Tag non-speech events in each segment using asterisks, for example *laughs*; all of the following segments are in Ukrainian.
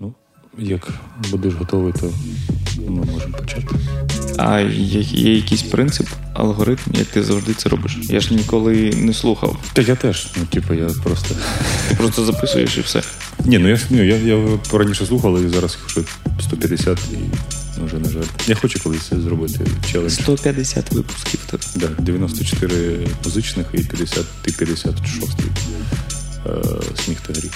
Ну, як будеш готовий, то ми можемо почати. А є, є якийсь принцип, алгоритм, як ти завжди це робиш? Я ж ніколи не слухав. Та я теж, ну, типу, я просто. Ти *laughs* просто записуєш і все. Ні, ну я ну, я, я раніше слухав, але зараз вже 150 і ну, вже, на жаль. Я хочу колись зробити челендж. 150 випусків тебе. Да, 94 музичних і 50, ти 56 е, сміх та гріх.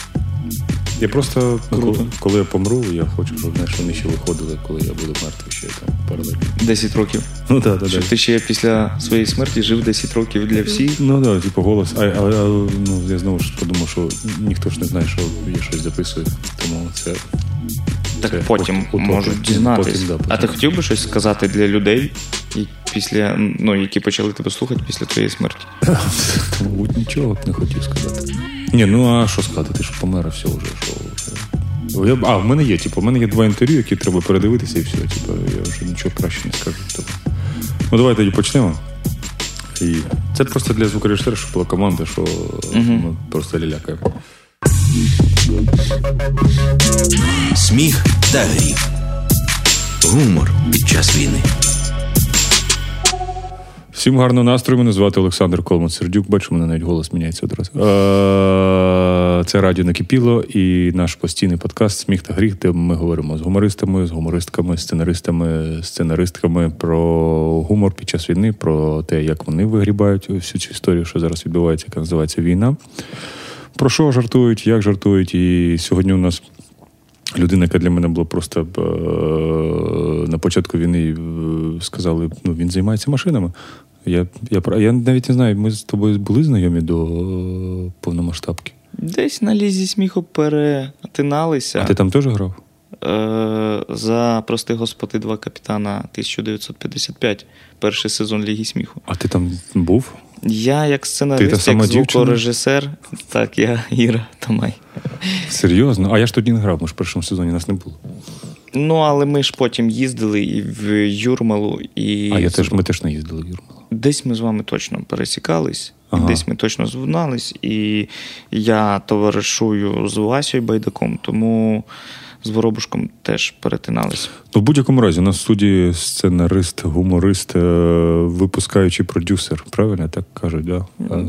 Я просто, ну, Круто. коли, коли я помру, я хочу, щоб знаєш, вони ще виходили, коли я буду мертвий ще там паралельно. 10 років. Ну так, так, Щоб ти ще після своєї смерті жив 10 років для всіх. Ну так, да, типу голос. А, але але, ну, я знову ж подумав, що ніхто ж не знає, що я щось записую. Тому це. Так це потім от- от- можуть потім, да, потім. А ти хотів би щось сказати для людей, і після, ну, які почали тебе слухати після твоєї смерті? *laughs* Мабуть, нічого б не хотів сказати. Ні, ну а що сказати? Ти ж помер, все вже. Що. Я, а, в мене є, типу, в мене є два інтерв'ю, які треба передивитися, і все. Типу, я вже нічого краще не скажу. Тому. Ну, давай тоді почнемо. І це просто для звукорежисера, щоб була команда, що ми просто лялякаємо. Сміх та гріх. Гумор під час війни. Всім гарного настрою. Мене звати Олександр Колман Сердюк. Бачу, мене навіть голос міняється одразу. Е, Це радіо накипіло і наш постійний подкаст Сміх та гріх, де ми говоримо з гумористами, з гумористками, сценаристами, сценаристками про гумор під час війни, про те, як вони вигрібають всю цю історію, що зараз відбувається, яка називається війна. Про що жартують, як жартують. І сьогодні у нас людина, яка для мене була просто е, на початку війни е, сказали, ну він займається машинами. Я, я, я навіть не знаю, ми з тобою були знайомі до е, повномасштабки. Десь на лізі сміху перетиналися. А ти там теж грав? Е, за, прости господи, два капітана 1955, перший сезон Ліги сміху. А ти там був? Я як сценарист, як дівчина? звукорежисер, так, я *laughs* Іра Тамай. Серйозно? А я ж тоді не грав, ми ж в першому сезоні нас не було. Ну, але ми ж потім їздили і в Юрмалу, і А я теж, ми теж не їздили в Юрмалу. десь ми з вами точно пересікались, Ага. десь ми точно звунались, і я товаришую з Васею Байдаком, тому з Воробушком теж перетиналися. Ну, в будь-якому разі, у нас в студії сценарист, гуморист, е, випускаючий продюсер. Правильно так кажуть, да? Е,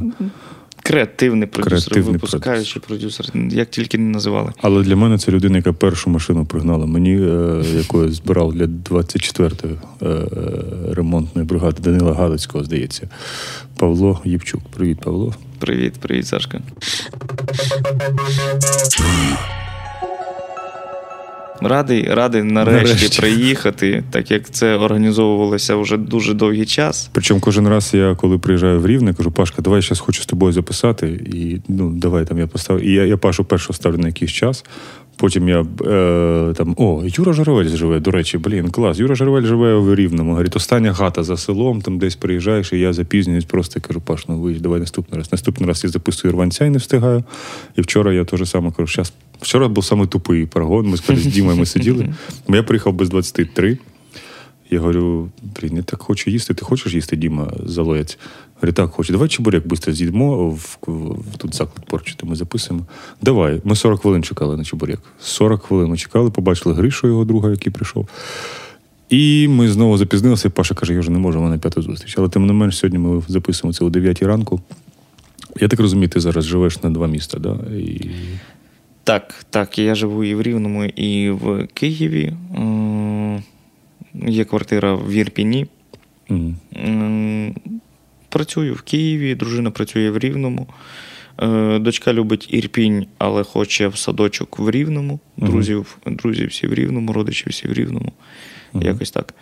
Креативний продюсер, Креативний випускаючий продюсер, як тільки не називали. Але для мене це людина, яка першу машину пригнала мені, е, яку я збирав для 24-ї е, ремонтної бригади Данила Галицького, здається. Павло Євчук. Привіт, Павло. Привіт, привіт, Сашка. Радий, радий нарешті, Нарешті. приїхати, так як це організовувалося вже дуже довгий час. Причому кожен раз я, коли приїжджаю в Рівне, кажу, Пашка, давай я зараз хочу з тобою записати. І ну, давай там я поставлю. І я, я Пашу першу ставлю на якийсь час. Потім я е, там, о, Юра Жаровель живе, до речі, блін, клас. Юра Жаровель живе в Рівному. Говорить, остання хата за селом, там десь приїжджаєш, і я запізнююсь, просто кажу, Паш, ну виїзд, давай наступний раз. Наступний раз я записую рванця і не встигаю. І вчора я теж саме кажу, щас. Вчора був саме тупий парагон. Ми з Дімою ми сиділи. *laughs* Я приїхав без 23. Я говорю, блін, я так хочу їсти. Ти хочеш їсти, Діма, залоєць? Говорю, так, хочу. Давай чебурек швидко з'їдмо в, в, тут заклад порчі, то ми записуємо. Давай. Ми 40 хвилин чекали на чебурек. 40 хвилин ми чекали, побачили Гришу, його друга, який прийшов. І ми знову запізнилися. і Паша каже, я вже не можу, мене п'ята зустріч. Але тим не менш, сьогодні ми записуємо це о 9 ранку. Я так розумію, ти зараз живеш на два міста, да? І... Так, так, я живу і в Рівному, і в Києві. Є квартира в Ірпіні. Мгм. Працюю в Києві, дружина працює в Рівному. Е, Дочка любить Ірпінь, але хоче в садочок в Рівному. Друзів, друзі всі в Рівному, родичі всі в Рівному. Якось так.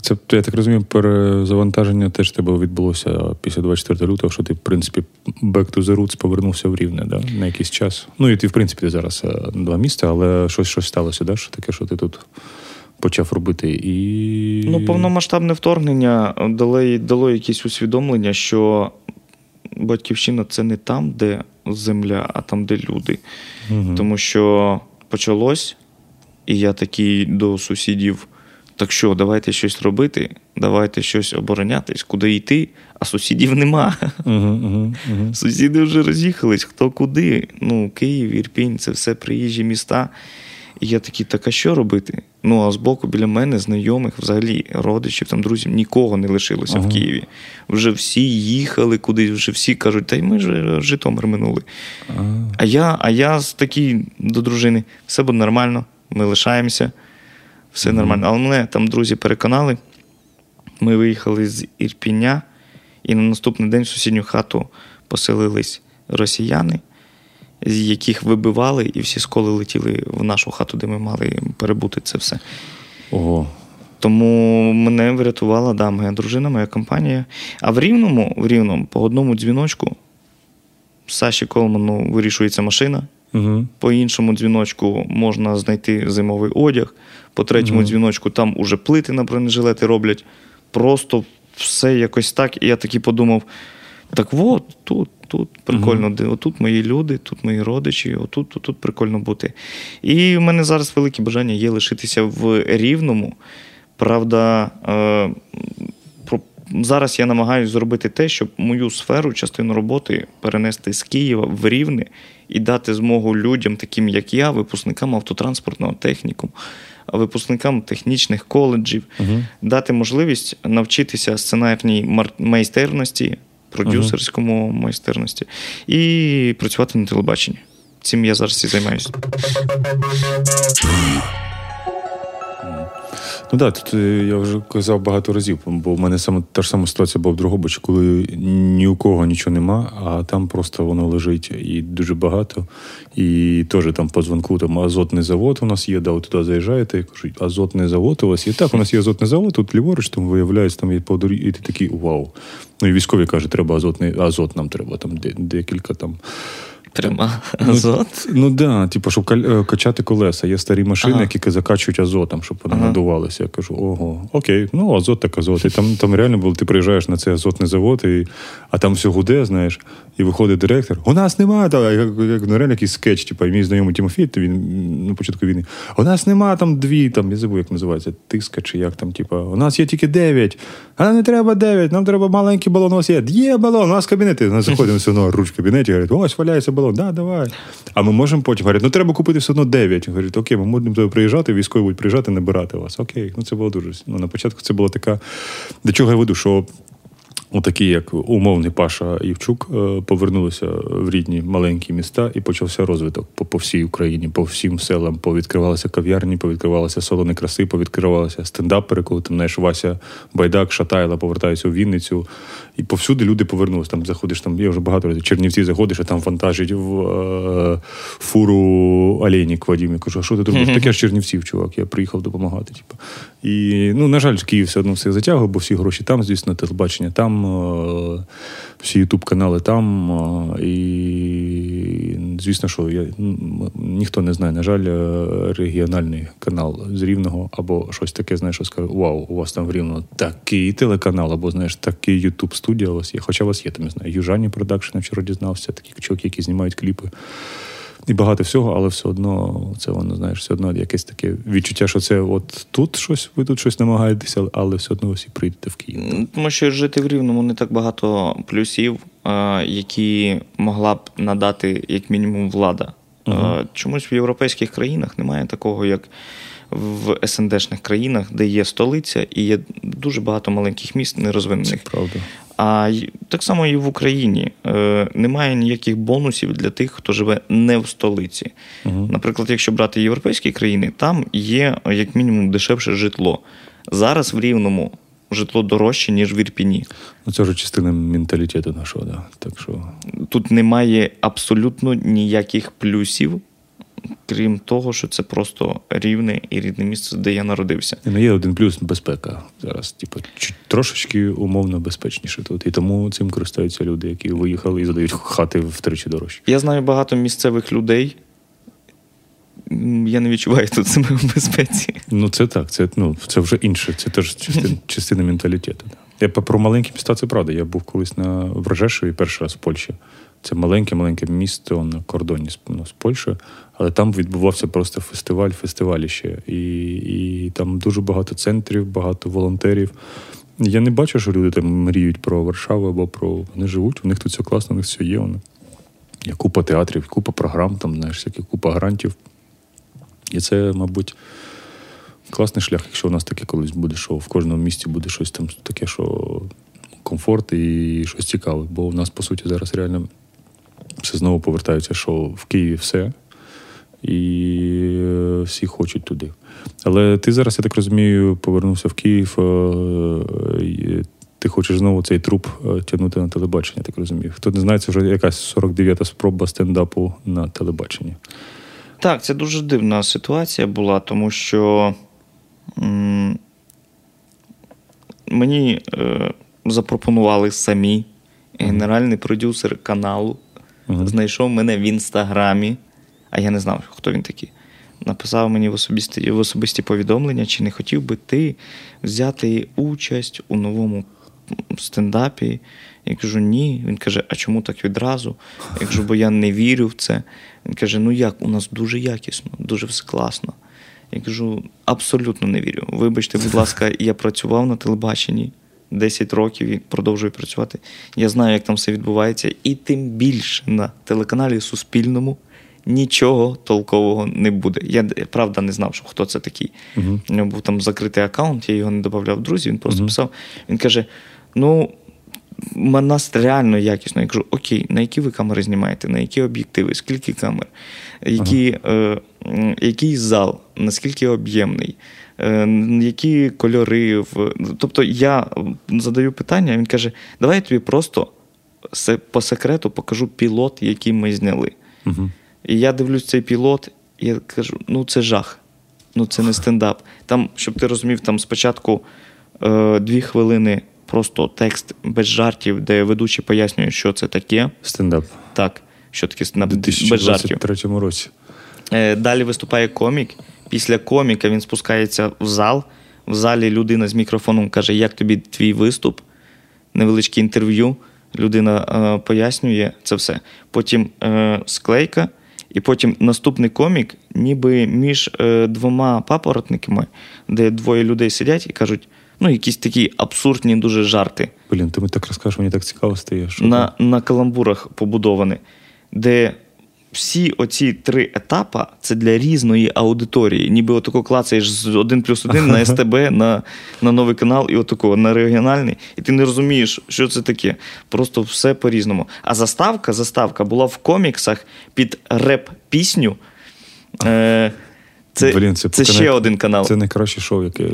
Це, я так розумію, перезавантаження теж тебе відбулося після 24 лютого, що ти, в принципі, back to the roots повернувся в Рівне, да? на якийсь час. Ну і ти, в принципі, ти зараз е, два міста, але щось, щось сталося, да? що таке, що ти тут почав робити. І... Ну, повномасштабне вторгнення дало, дало якесь усвідомлення, що батьківщина це не там, де земля, а там, де люди. Мгм. Тому що почалось, і я такий до сусідів. Так що, давайте щось робити, давайте щось оборонятись, куди йти, а сусідів нема. Мгм, мгм, мгм. Сусіди вже роз'їхались, хто куди. Ну, Київ, Ірпінь це все приїжджі міста. І я такий, так а що робити? Ну, а збоку біля мене, знайомих, взагалі, родичів, там, друзів, нікого не лишилося в Києві. Вже всі їхали кудись, вже всі кажуть, та й ми ж Житомир минули. А, А я, а я такий до дружини, все буде нормально, ми лишаємося, все нормально. Але мене там друзі переконали. Ми виїхали з Ірпіня, і на наступний день в сусідню хату поселились росіяни, з яких вибивали, і всі сколи летіли в нашу хату, де ми мали перебути це все. Ого. Тому мене врятувала да, моя дружина, моя компанія. А в Рівному, в Рівному по одному дзвіночку Саші Колману вирішується машина. Угу. По іншому дзвіночку можна знайти зимовий одяг. По третьому Мгм. дзвіночку там уже плити на бронежилети роблять. Просто все якось так. І я таки подумав: так от, тут, тут прикольно, де отут мої люди, тут мої родичі, отут, тут, тут прикольно бути. І в мене зараз велике бажання є лишитися в Рівному. Правда, е, зараз я намагаюся зробити те, щоб мою сферу, частину роботи перенести з Києва в Рівне і дати змогу людям, таким як я, випускникам автотранспортного техніку, випускникам технічних коледжів, Угу. дати можливість навчитися сценарній майстерності, продюсерському майстерності і працювати на телебаченні. Цим я зараз і займаюся. Ну так, тут е, я вже казав багато разів, бо в мене саме та ж сама ситуація була в Дрогобичі, коли ні у кого нічого нема, а там просто воно лежить і дуже багато. І теж там по дзвонку там азотний завод у нас є, да, ви туди заїжджаєте і кажуть, азотний завод у вас є. Так, у нас є азотний завод, тут ліворуч, там виявляється, там є по дорі, і ти такий вау. Ну і військові кажуть, треба азотний, азот нам треба, там декілька там. Прямо азот. Ну да, типу, щоб е, качати колеса. Є старі машини, Ага. які закачують азотом, щоб вони Ага. надувалися. Я кажу, ого, окей, ну азот так азот. І там, там реально було, ти приїжджаєш на цей азотний завод, і, а там все гуде, знаєш, і виходить директор. У нас немає, та, як, як ну, реально якийсь скетч, типу, і мій знайомий Тимофій, він на початку війни. У нас нема там дві, там, я забув, як називається, тиска чи як там, типу, у нас є тільки дев'ять, а не треба дев'ять, нам треба маленький балон. У нас є. Є балон, у нас кабінети. Нас заходимо все одно руч в кабінеті, говорять, ось валяється балон, да, давай. А ми можемо потім говорять, ну треба купити все одно 9. Говорять, окей, ми можемо туди приїжджати, військові будуть приїжджати, набирати вас. Окей, ну це було дуже. Ну, на початку це була така. До чого я веду, що Отакі, як умовний Паша Євчук, е, повернулися в рідні маленькі міста і почався розвиток по, по всій Україні, по всім селам. Повідкривалися кав'ярні, повідкривалися салони краси, повідкривалися стендапери, коли там знаєш, Вася Байдак, Шатайла повертаються у Вінницю. І повсюди люди повернулися. Там заходиш, там я вже багато разів Чернівці заходиш, а там вантажить в е, фуру Олейнік Вадим. Я кажу, а що ти робиш? Таке ж Чернівців, чувак. Я приїхав допомагати. Типу. І ну, на жаль, Київ все одно все затягує, бо всі гроші там, звісно, телебачення там, е, всі ютуб-канали там. е, І звісно, що я, ніхто не знає, на жаль, е, регіональний канал з Рівного або щось таке, знаєш, що скаже, вау, у вас там в Рівно такий телеканал, або знаєш, такий ютуб студія у вас є. Хоча у вас є, там, не знаю, Южані Продакшн, вчора дізнався, такі чоловіки, які знімають кліпи. І багато всього, але все одно це воно, знаєш, все одно якесь таке відчуття, що це от тут щось, ви тут щось намагаєтеся, але все одно всі прийдете в Київ. Ну, Тому що жити в Рівному не так багато плюсів, е, які могла б надати як мінімум влада. Е, Чомусь в європейських країнах немає такого, як в СНДшних країнах, де є столиця і є дуже багато маленьких міст нерозвинених. Правда. А так само і в Україні е, немає ніяких бонусів для тих, хто живе не в столиці. Угу. Наприклад, якщо брати європейські країни, там є як мінімум дешевше житло. Зараз в Рівному житло дорожче, ніж в Ірпіні. Ну, це вже частина менталітету нашого, да. Так що Тут немає абсолютно ніяких плюсів, крім того, що це просто рівне і рідне місце, де я народився. Ну, є один плюс безпека зараз, типу, трошечки умовно безпечніше тут. І тому цим користуються люди, які виїхали і задають хати втричі дорожче. Я знаю багато місцевих людей. Я не відчуваю тут себе в безпеці. Ну, це так, це, ну, це вже інше, це теж частина, *laughs* частина менталітету. Я про маленькі міста це правда. Я був колись на в Рожешові перший раз в Польщі. Це маленьке-маленьке місто на кордоні з, ну, з Польщею, але там відбувався просто фестиваль, фестиваліще. І, і там дуже багато центрів, багато волонтерів. Я не бачу, що люди там мріють про Варшаву або про. Вони живуть, у них тут все класно, у них все є. Вони. Є купа театрів, купа програм, там, знаєш, всякі купа грантів. І це, мабуть, класний шлях, якщо у нас таке колись буде, що в кожному місті буде щось там таке, що комфорт і щось цікаве. Бо у нас, по суті, зараз реально все знову повертається, що в Києві все, і е, всі хочуть туди. Але ти зараз, я так розумію, повернувся в Київ. е, Ти хочеш знову цей труп е, тягнути на телебачення, так розумію. Хто не знає, це вже якась 49-та спроба стендапу на телебаченні. Так, це дуже дивна ситуація була, тому що м- мені е, запропонували самі генеральний продюсер каналу, Мгм. знайшов мене в інстаграмі, а я не знав, хто він такий. Написав мені в особисті, в особисті повідомлення, чи не хотів би ти взяти участь у новому стендапі. Я кажу, ні. Він каже, а чому так відразу? Я кажу, бо я не вірю в це. Він каже: ну як, у нас дуже якісно, дуже все класно. Я кажу, абсолютно не вірю. Вибачте, будь ласка, я працював на телебаченні 10 років і продовжую працювати. Я знаю, як там все відбувається, і тим більше на телеканалі Суспільному нічого толкового не буде. Я правда не знав, що хто це такий. Мгм. У нього був там закритий аккаунт, я його не додавав в друзі, він просто Мгм. писав. Він каже: ну. Нас реально якісно. Я кажу, окей, на які ви камери знімаєте, на які об'єктиви, скільки камер, які, е, який зал, наскільки об'ємний, е, які кольори. В... Тобто я задаю питання, він каже: давай я тобі просто по секрету покажу пілот, який ми зняли. Угу. І я дивлюсь цей пілот, і я кажу: ну це жах. Ну це не стендап. Там, щоб ти розумів, там спочатку е, дві хвилини просто текст без жартів, де ведучий пояснює, що це таке. Стендап. Так, що таке У стендап без жартів. 2023 році. Е, Далі виступає комік. Після коміка він спускається в зал. В залі людина з мікрофоном каже, як тобі твій виступ, невеличке інтерв'ю. Людина е, пояснює це все. Потім е, склейка, і потім наступний комік, ніби між е, двома папоротниками, де двоє людей сидять і кажуть, ну, якісь такі абсурдні дуже жарти Блін, ти мені так розкажеш, мені так цікаво стає. Що на, на каламбурах побудовані, де всі оці три етапи це для різної аудиторії. Ніби отако клацаєш з 1 плюс 1 на *laughs* СТБ, на, на новий канал і отако на регіональний, і ти не розумієш, що це таке. Просто все по-різному. А заставка, заставка була в коміксах під реп-пісню. Е, це, Блін, це, поки ще най- один канал. Це найкраще шоу, яке.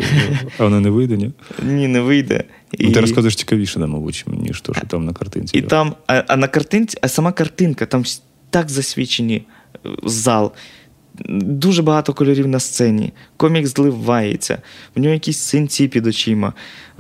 А воно не вийде, ні? Ні, не вийде. Ну, Ти розказуєш цікавіше, мабуть, ніж то, що там на картинці. І там, а, а на картинці, а сама картинка, там так засвічені е, зал. Дуже багато кольорів на сцені. Комік зливається, в нього якісь синці під очима,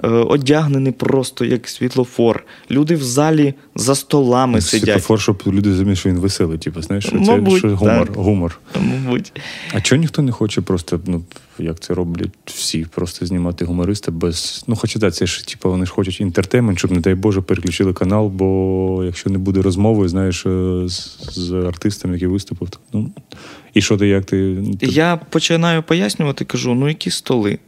е, одягнений просто як світлофор. Люди в залі за столами сидять. Світлофор, щоб люди розуміли, що він веселий, типу, знаєш, що Мабуть, це що гумор, так. гумор. Мабуть. А чого ніхто не хоче просто, ну, як це роблять всі, просто знімати гумориста без. Ну, хоча так, це ж, типу, вони ж хочуть інтертеймент, щоб, не дай Боже, переключили канал, бо якщо не буде розмови, знаєш, е, з, з артистом, який виступив, то, ну. І що ти, як ти. Я починаю пояснювати, кажу: ну які столи.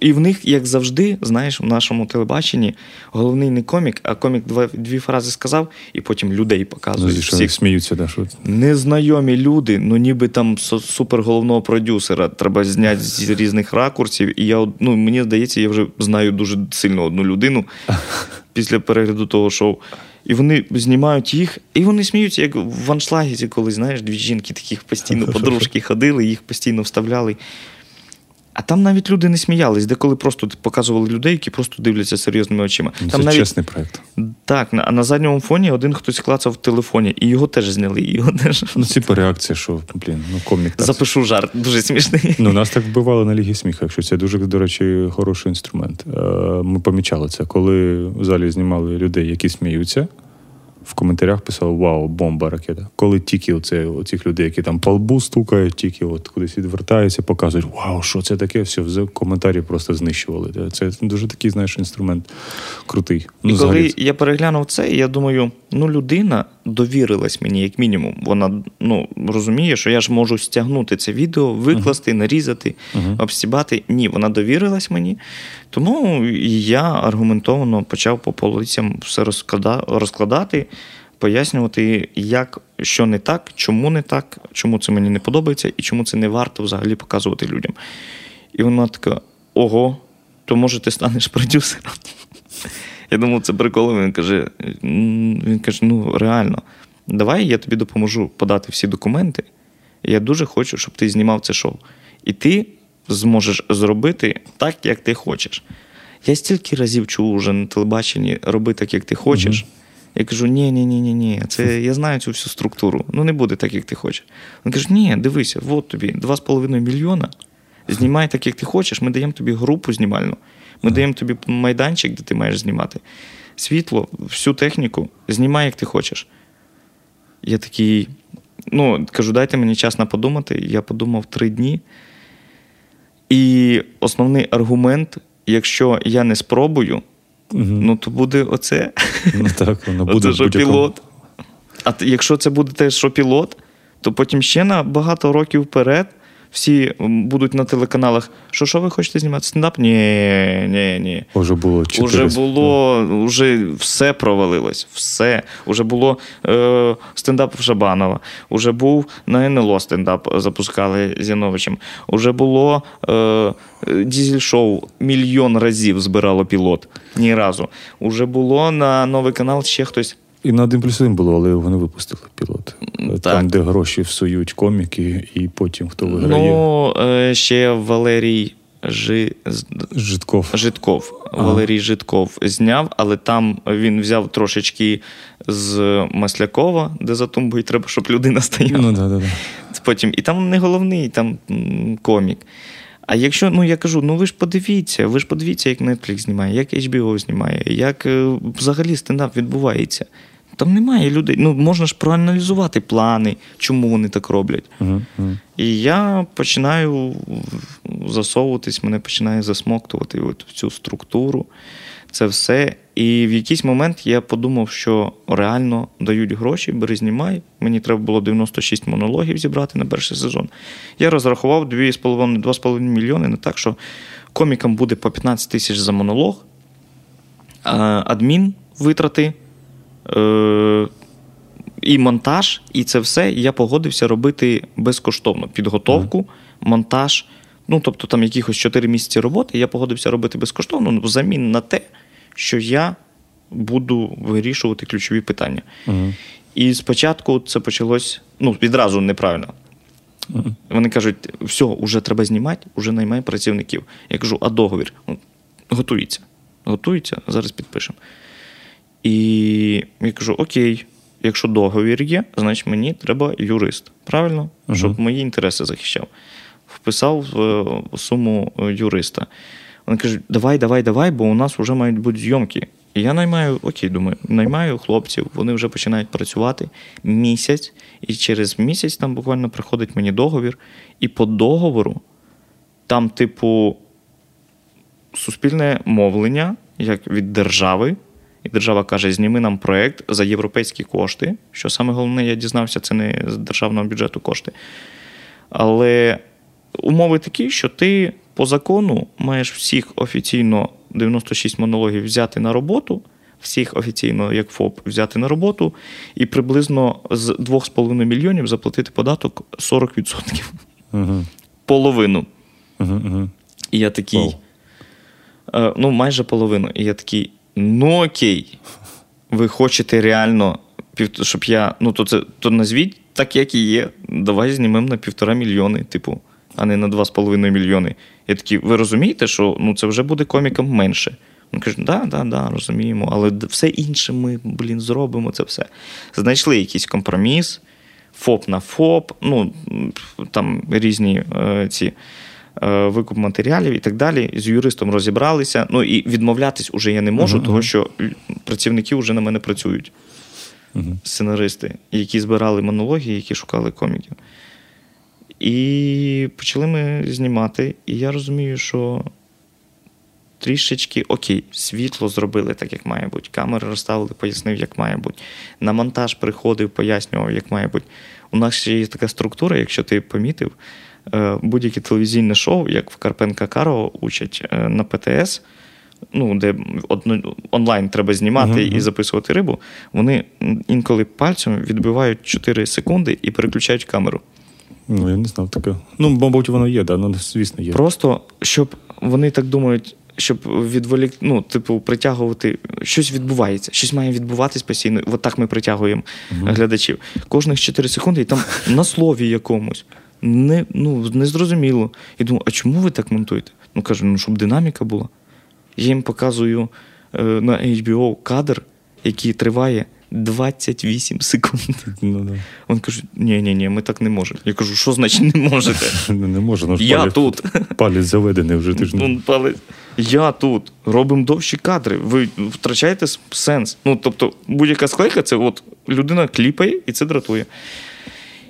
І в них, як завжди, знаєш, в нашому телебаченні головний не комік, а комік два, дві фрази сказав, і потім людей Ну, показує. зі всіх сміються, да, що Незнайомі люди, ну ніби там суперголовного продюсера треба зняти з *laughs* різних ракурсів. І я ну, мені здається, я вже знаю дуже сильно одну людину *laughs* після перегляду того шоу. І вони знімають їх, і вони сміються, як в аншлагі, коли знаєш, дві жінки таких постійно подружки ходили, їх постійно вставляли. А там навіть люди не сміялись, деколи просто показували людей, які просто дивляться серйозними очима. Ну, Там це навіть чесний проєкт. так, на- а на задньому фоні один хтось клацав в телефоні, і його теж зняли. І його теж Ну, типу реакція, що, блін, ну комік так. запишу жарт, дуже смішний. Ну, нас так вбивали на Лігі сміху, якщо це дуже, до речі, хороший інструмент. Е, Ми помічали це, коли в залі знімали людей, які сміються. В коментарях писали Вау, бомба ракета. Коли тільки оце, оцих людей, які там по лбу стукають, тільки от кудись відвертаються, показують, вау, що це таке? Все, в коментарі просто знищували. Це дуже такий, знаєш, інструмент крутий. Ну, і коли взагалі, я переглянув це, я думаю, ну людина довірилась мені, як мінімум. Вона ну, розуміє, що я ж можу стягнути це відео, викласти, нарізати, обстібати. Ні, вона довірилась мені. Тому я аргументовано почав по полицям все розкладати. пояснювати, як, що не так, чому не так, чому це мені не подобається і чому це не варто взагалі показувати людям. І вона така: ого, то може ти станеш продюсером. Я думав, це прикол. Він каже: він каже: ну реально, давай я тобі допоможу подати всі документи. Я дуже хочу, щоб ти знімав це шоу. І ти зможеш зробити так, як ти хочеш. Я стільки разів чув уже на телебаченні роби так, як ти хочеш. Mm-hmm. Я кажу: ні, ні, ні, ні, ні. Це я знаю цю всю структуру. Ну не буде так, як ти хочеш. Він каже: ні, дивися, от тобі 2,5 мільйона. Знімай так, як ти хочеш. Ми даємо тобі групу знімальну. Ми даємо тобі майданчик, де ти маєш знімати. Світло, всю техніку, знімай, як ти хочеш. Я такий, ну, кажу, дайте мені час на подумати. Я подумав три дні. І основний аргумент, якщо я не спробую, угу. ну то буде оце. Ну так, воно буде Оце що пілот. А якщо це буде те, що пілот, то потім ще на багато років вперед всі будуть на телеканалах. Що що ви хочете знімати? Стендап? Ні, ні, ні. Уже було 400. Уже було, вже все провалилось. Все. Уже було е, стендап в Шабанова. Уже був на НЛО стендап запускали з Яновичем. Уже було е, дізель-шоу мільйон разів збирало пілот. Ні разу. Уже було на новий канал ще хтось. І на один плюс один було, але його не випустили пілот. Так. Там, де гроші всують коміки, і потім хто виграє. Ну, е, ще Валерій Жи... Житков. Житков. Ага. Валерій Житков зняв, але там він взяв трошечки з Маслякова, де за тумбою треба, щоб людина стояла. Ну, да, да, да. Потім, І там не головний там комік. А якщо, ну я кажу, ну ви ж подивіться, ви ж подивіться, як Netflix знімає, як HBO знімає, як е, взагалі стендап відбувається. Там немає людей. Ну, можна ж проаналізувати плани, чому вони так роблять. Uh-huh, uh-huh. І я починаю засовуватись, мене починає засмоктувати от цю структуру, це все. І в якийсь момент я подумав, що реально дають гроші, бери знімай. Мені треба було 96 монологів зібрати на перший сезон. Я розрахував 2,5 мільйони не так, що комікам буде по 15 тисяч за монолог, адмін витрати. Е, і монтаж, і це все я погодився робити безкоштовно. Підготовку, монтаж. Ну, тобто, там якихось 4 місяці роботи я погодився робити безкоштовно ну, взамін на те, що я буду вирішувати ключові питання. І спочатку це почалось ну, відразу неправильно. Вони кажуть, все, вже треба знімати, вже наймай працівників. Я кажу, а договір? Готується. Готується, зараз підпишемо. І я кажу: Окей, якщо договір є, значить мені треба юрист. Правильно? uh Щоб мої інтереси захищав. Вписав в суму юриста. Вони кажуть, давай, давай, давай, бо у нас вже мають бути зйомки. І я наймаю, окей, думаю, наймаю хлопців, вони вже починають працювати місяць, і через місяць там буквально приходить мені договір. І по договору там, типу, суспільне мовлення, як від держави. І держава каже: зніми нам проєкт за європейські кошти. Що саме головне, я дізнався, це не з державного бюджету кошти. Але умови такі, що ти по закону маєш всіх офіційно 96 монологів взяти на роботу, всіх офіційно, як ФОП, взяти на роботу, і приблизно з 2,5 мільйонів заплатити податок 40%. Угу. Половину. Угу, угу. І я такий. Wow. Ну, майже половину. І я такий. Ну окей, ви хочете реально, щоб я. Ну, то це то назвіть так, як і є. Давай знімемо на півтора мільйони, типу, а не на 2,5 мільйони. Я такий, ви розумієте, що ну, це вже буде комікам менше. Він каже, да, да, да, розуміємо, але все інше ми, блін, зробимо це все. Знайшли якийсь компроміс, ФОП на ФОП, ну там різні е, ці викуп матеріалів і так далі. З юристом розібралися. Ну і відмовлятись уже я не можу, uh-huh. тому що працівники вже на мене працюють. Uh-huh. Сценаристи, які збирали монології, які шукали коміків. І почали ми знімати. І я розумію, що трішечки окей, світло зробили так, як має бути. Камери розставили, пояснив, як має бути. На монтаж приходив, пояснював, як має бути. У нас ще є така структура, якщо ти помітив. Е, будь-яке телевізійне шоу, як в Карпенка Каро учать е, на ПТС, ну, де онлайн треба знімати Мгм, і записувати рибу, вони інколи пальцем відбивають 4 секунди і переключають камеру. Ну, я не знав таке. Ну, мабуть, воно є, да, ну, звісно, є. Просто щоб вони так думають, щоб відволік, ну, типу, притягувати, щось відбувається, щось має відбуватись постійно. От так ми притягуємо глядачів. Кожних 4 секунди, і там на слові якомусь. Не, ну, незрозуміло. І думаю, а чому ви так монтуєте? Ну кажу, ну щоб динаміка була. Я їм показую е, на HBO кадр, який триває 28 секунд. Ну, да. Вони кажуть, ні, ні, ні, ми так не можемо. Я кажу, що значить не можете? *laughs* Ну, не може, ну, Я палець, тут. Палець заведений вже ти ж не- Ну, палець. Я тут. Робимо довші кадри. Ви втрачаєте сенс. Ну, тобто, будь-яка склейка це от людина кліпає і це дратує.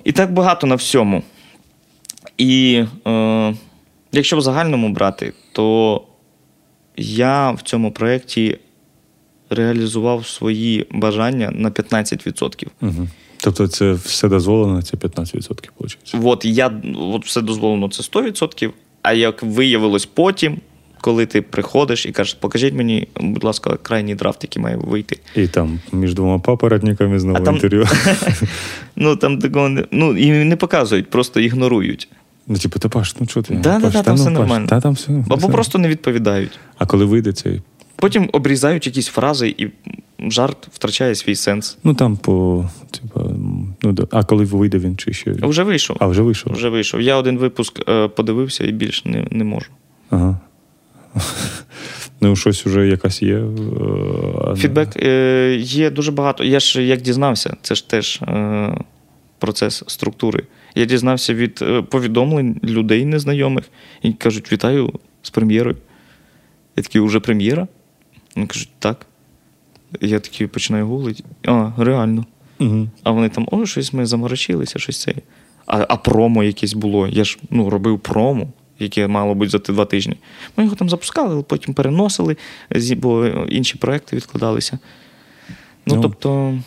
І так багато на всьому. І е, якщо в загальному брати, то я в цьому проєкті реалізував свої бажання на 15%. Угу. Тобто це все дозволено, це 15%, виходить. От я от все дозволено, це 100%. А як виявилось потім, коли ти приходиш і кажеш, покажіть мені, будь ласка, крайній драфт, який має вийти. І там між двома папоротниками знову А там- інтерв'ю. *laughs* Ну там такого не ну і не показують, просто ігнорують. Ну, типу, та Паш, ну що ти? Да, Паш, да, та там ну, все Паш, нормально. Та там все. Або все. просто не відповідають. А коли вийде цей. Потім обрізають якісь фрази, і жарт втрачає свій сенс. Ну там по. Типу, ну, да. А коли вийде він чи ще. Вже вийшов. А, вже вийшов. Вже вийшов. Я один випуск е, подивився і більше не, не можу. Ага. Ну, щось вже якась є. е, Фідбек е, є дуже багато. Я ж як дізнався, це ж теж е, процес структури. Я дізнався від е, повідомлень людей незнайомих і кажуть: вітаю з прем'єрою. Я такий, уже прем'єра? Вони кажуть, так. Я такий починаю гуглити. А, реально. Мгм. А вони там, о, щось ми заморочилися, щось це. А, а промо якесь було. Я ж ну, робив промо, яке мало бути за ті два тижні. Ми його там запускали, але потім переносили, бо інші проекти відкладалися. Ну, Ну, тобто,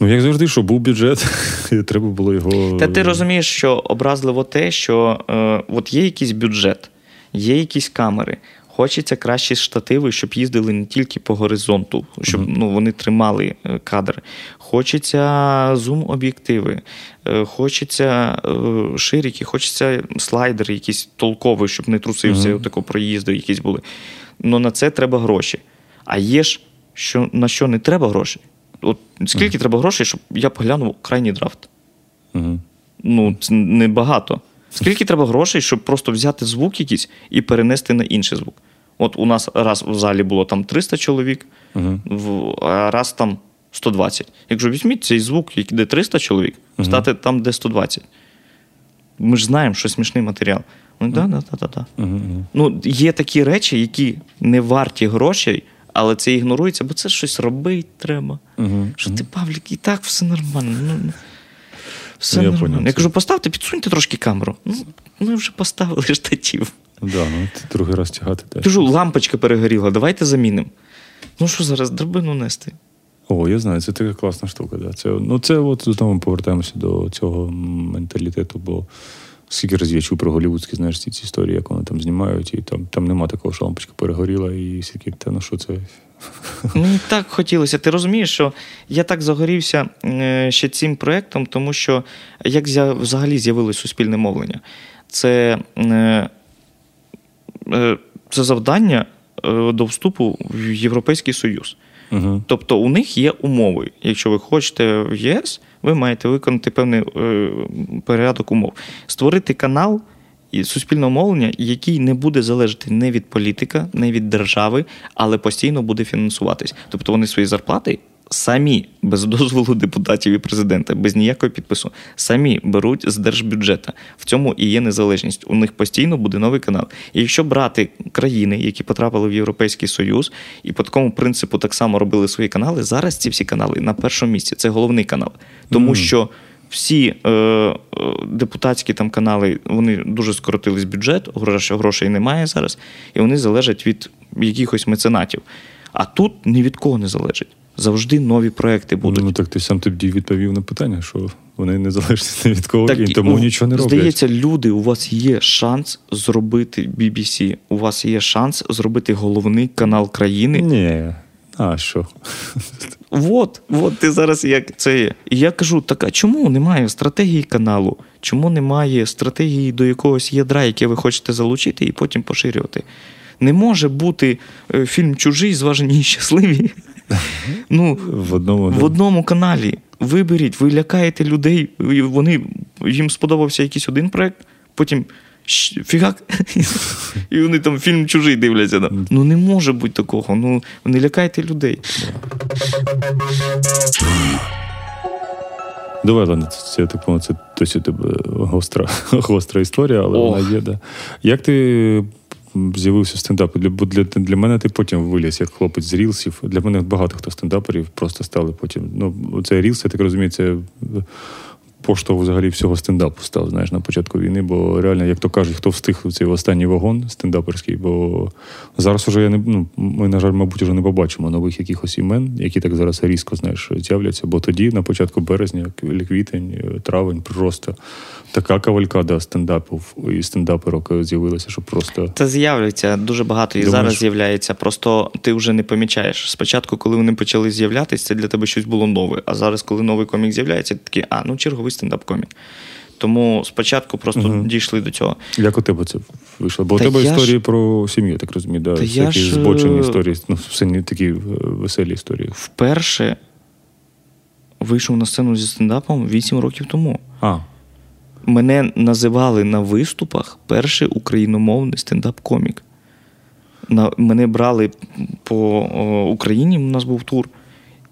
Ну, як завжди, що був бюджет, *laughs* і треба було його. та ти розумієш, що образливо те, що е, от є якийсь бюджет, є якісь камери. Хочеться кращі штативи, щоб їздили не тільки по горизонту, щоб ну, вони тримали е, кадр. Хочеться зум-об'єктиви, е, хочеться е, ширики, хочеться слайдери, якісь толкові, щоб не трусився Мгм. mm тако проїзди, якісь були. Ну на це треба гроші. А є ж, що, на що не треба грошей. От скільки треба грошей, щоб я поглянув крайній драфт? Ну, це небагато. Скільки треба грошей, щоб просто взяти звук якийсь і перенести на інший звук? От у нас раз в залі було там 300 чоловік, в, а раз там 120. Якщо візьміть цей звук, який- де 300 чоловік, стати там, де 120. Ми ж знаємо, що смішний матеріал. Ну, да, да, да, да. Ну, є такі речі, які не варті грошей, але це ігнорується, бо це щось робити треба. Що ти, Павлік, і так все нормально. Ну, все Ну, я нормально. поняв Я кажу, поставте, підсуньте трошки камеру. Ну, ми вже поставили штатів. Да, ну, ти другий раз тягати теж. Кажу, лампочка перегоріла, давайте замінимо. Ну що зараз, драбину нести? О, я знаю, це така класна штука. Да. Це, ну, це от знову повертаємося до цього менталітету, бо скільки разів я чув про голівудські, знаєш, ці, ці історії, як вони там знімають, і там, там нема такого, що лампочка перегоріла, і скільки, та ну що це. *laughs* Мені так хотілося. Ти розумієш, що я так загорівся е, ще цим проєктом, тому що як взагалі з'явилось суспільне мовлення? Це, е, е, це завдання до вступу в Європейський Союз. Угу. Тобто у них є умови. Якщо ви хочете в ЄС, ви маєте виконати певний е, порядок умов. Створити канал суспільного мовлення, який не буде залежати не від політика, не від держави, але постійно буде фінансуватись. Тобто вони свої зарплати самі без дозволу депутатів і президента, без ніякого підпису, самі беруть з держбюджета. В цьому і є незалежність. У них постійно буде новий канал. І якщо брати країни, які потрапили в Європейський Союз, і по такому принципу так само робили свої канали, зараз ці всі канали на першому місці. Це головний канал. Тому Мгм. що всі е, е, депутатські там канали вони дуже скоротились бюджет, грош- грошей немає зараз, і вони залежать від якихось меценатів. А тут ні від кого не залежить. Завжди нові проекти будуть. Ну так ти сам тобі відповів на питання, що вони не залежать ні від кого Так, і тому ну, нічого не роблять. Здається, люди, у вас є шанс зробити BBC, у вас є шанс зробити головний канал країни. Ні. А що? От, от ти зараз як це є. І я кажу: так а чому немає стратегії каналу? Чому немає стратегії до якогось ядра, яке ви хочете залучити і потім поширювати? Не може бути е, фільм Чужий, зважені і щасливі. Ну, В одному в одному каналі. Виберіть, ви лякаєте людей, вони їм сподобався якийсь один проект, потім фігак, і вони там фільм чужий дивляться. да. Ну не може бути такого. Ну не лякайте людей. Давай, ладно, це, понял, це досі тебе гостра, гостра історія, але Ох. вона є, да. Як ти з'явився в стендапі? Для, бо для, для мене ти потім виліз як хлопець з рілсів. Для мене багато хто стендаперів просто стали потім. Ну, це рілс, я так розумію, це поштовх взагалі всього стендапу став, знаєш, на початку війни, бо реально, як то кажуть, хто встиг в цей останній вагон стендаперський, бо зараз уже я не ну, ми, на жаль, мабуть, вже не побачимо нових якихось імен, які так зараз різко знаєш, з'являться. Бо тоді, на початку березня, квітень, е, травень, просто така кавалькада стендапів і стендаперок з'явилася, що просто. Це з'являється дуже багато і Думаєш? зараз з'являється. Просто ти вже не помічаєш. Спочатку, коли вони почали з'являтися, це для тебе щось було нове. А зараз, коли новий комік з'являється, ти такий, а ну черговий стендап-комік. Тому спочатку просто Мгм. дійшли до цього. Як у тебе це вийшло? Бо Та у тебе я ж- історії про сім'ю, так розумію, да, Та всякі ж, збочені е, історії, ну, все не такі е, веселі історії. Вперше вийшов на сцену зі стендапом 8 років тому. А, Мене називали на виступах перший україномовний стендап-комік. На, мене брали по о, Україні, у нас був тур.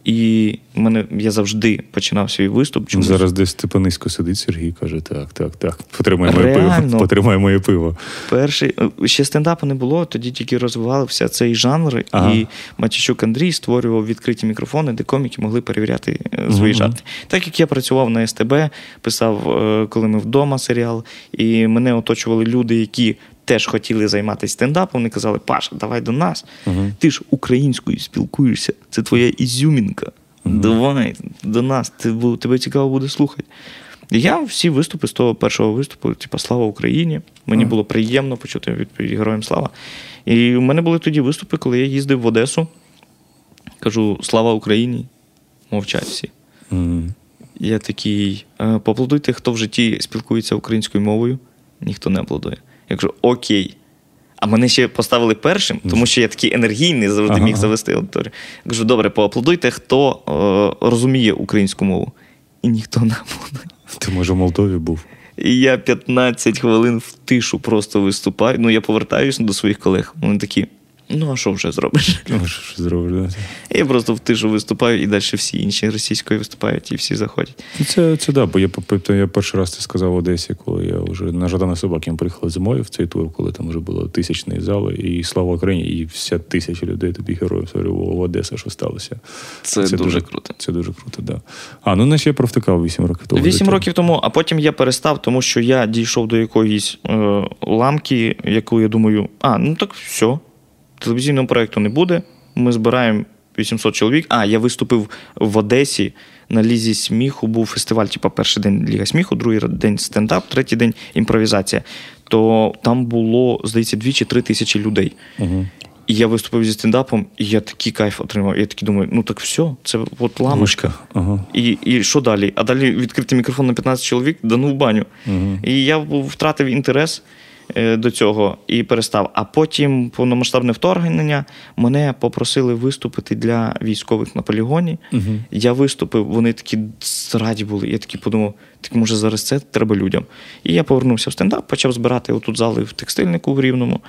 І мене, я завжди починав свій виступ. Чомусь. Зараз десь Степанисько сидить Сергій каже: так, так, так, потримай моє Реально? пиво. Потримай моє пиво. Перший ще стендапу не було, тоді тільки розвивався цей жанр, Ага. і Матічук Андрій створював відкриті мікрофони, де коміки могли перевіряти е, свої Мгм. жарти. Так як я працював на СТБ, писав, е, коли ми вдома серіал, і мене оточували люди, які теж хотіли займатися стендапом. Вони казали, Паша, давай до нас. Мгм. Ти ж українською спілкуєшся, це твоя ізюмінка. Давай до нас, тебе цікаво буде слухати. Я всі виступи з того першого виступу, типу, слава Україні. Мені було приємно почути відповідь Героям слава. І у мене були тоді виступи, коли я їздив в Одесу. Кажу, слава Україні! Мовчать всі. Мгм. Я такий, «Е, поаплодуйте, хто в житті спілкується українською мовою. Ніхто не аплодує. Я кажу, окей. А мене ще поставили першим, тому що я такий енергійний, завжди Ага, міг завести аудиторію. Я кажу, добре, поаплодуйте, хто е, розуміє українську мову. І ніхто не аплодує. Ти, може, в Молдові був? І я 15 хвилин в тишу просто виступаю. Ну, я повертаюся до своїх колег. Вони такі, ну а що вже зробиш? Ну, що зробиш, да? Я просто в тишу виступаю, і далі всі інші російською виступають, і всі заходять. Ну, Це, це да, бо я, я перший раз це сказав в Одесі, коли я вже на Жадана Собакін приїхали зимою в цей тур, коли там вже було тисячний зал, і слава Україні, і вся тисяча людей тоді героїв говорю, в Одеса, що сталося. Це дуже круто. Це дуже круто, да. А, ну наче я провтикав 8 років тому. Вісім до років тому, а потім я перестав, тому що я дійшов до якоїсь е, ламки, яку я думаю, а, ну так все, телевізійного проєкту не буде. Ми збираємо 800 чоловік. А, я виступив в Одесі на лізі сміху. Був фестиваль, типу, перший день Ліга сміху, другий день стендап, третій день імпровізація. То там було, здається, дві чи три тисячі людей. Угу. І я виступив зі стендапом, і я такий кайф отримав. Я такий думаю, ну так все, це от ламочка. Ага. І, і що далі? А далі відкритий мікрофон на 15 чоловік, да ну в баню. Угу. І я втратив інтерес до цього і перестав. А потім повномасштабне вторгнення мене попросили виступити для військових на полігоні. Угу. Я виступив, вони такі раді були. Я такий подумав, так може зараз це треба людям. І я повернувся в стендап, почав збирати отут зали в текстильнику в Рівному.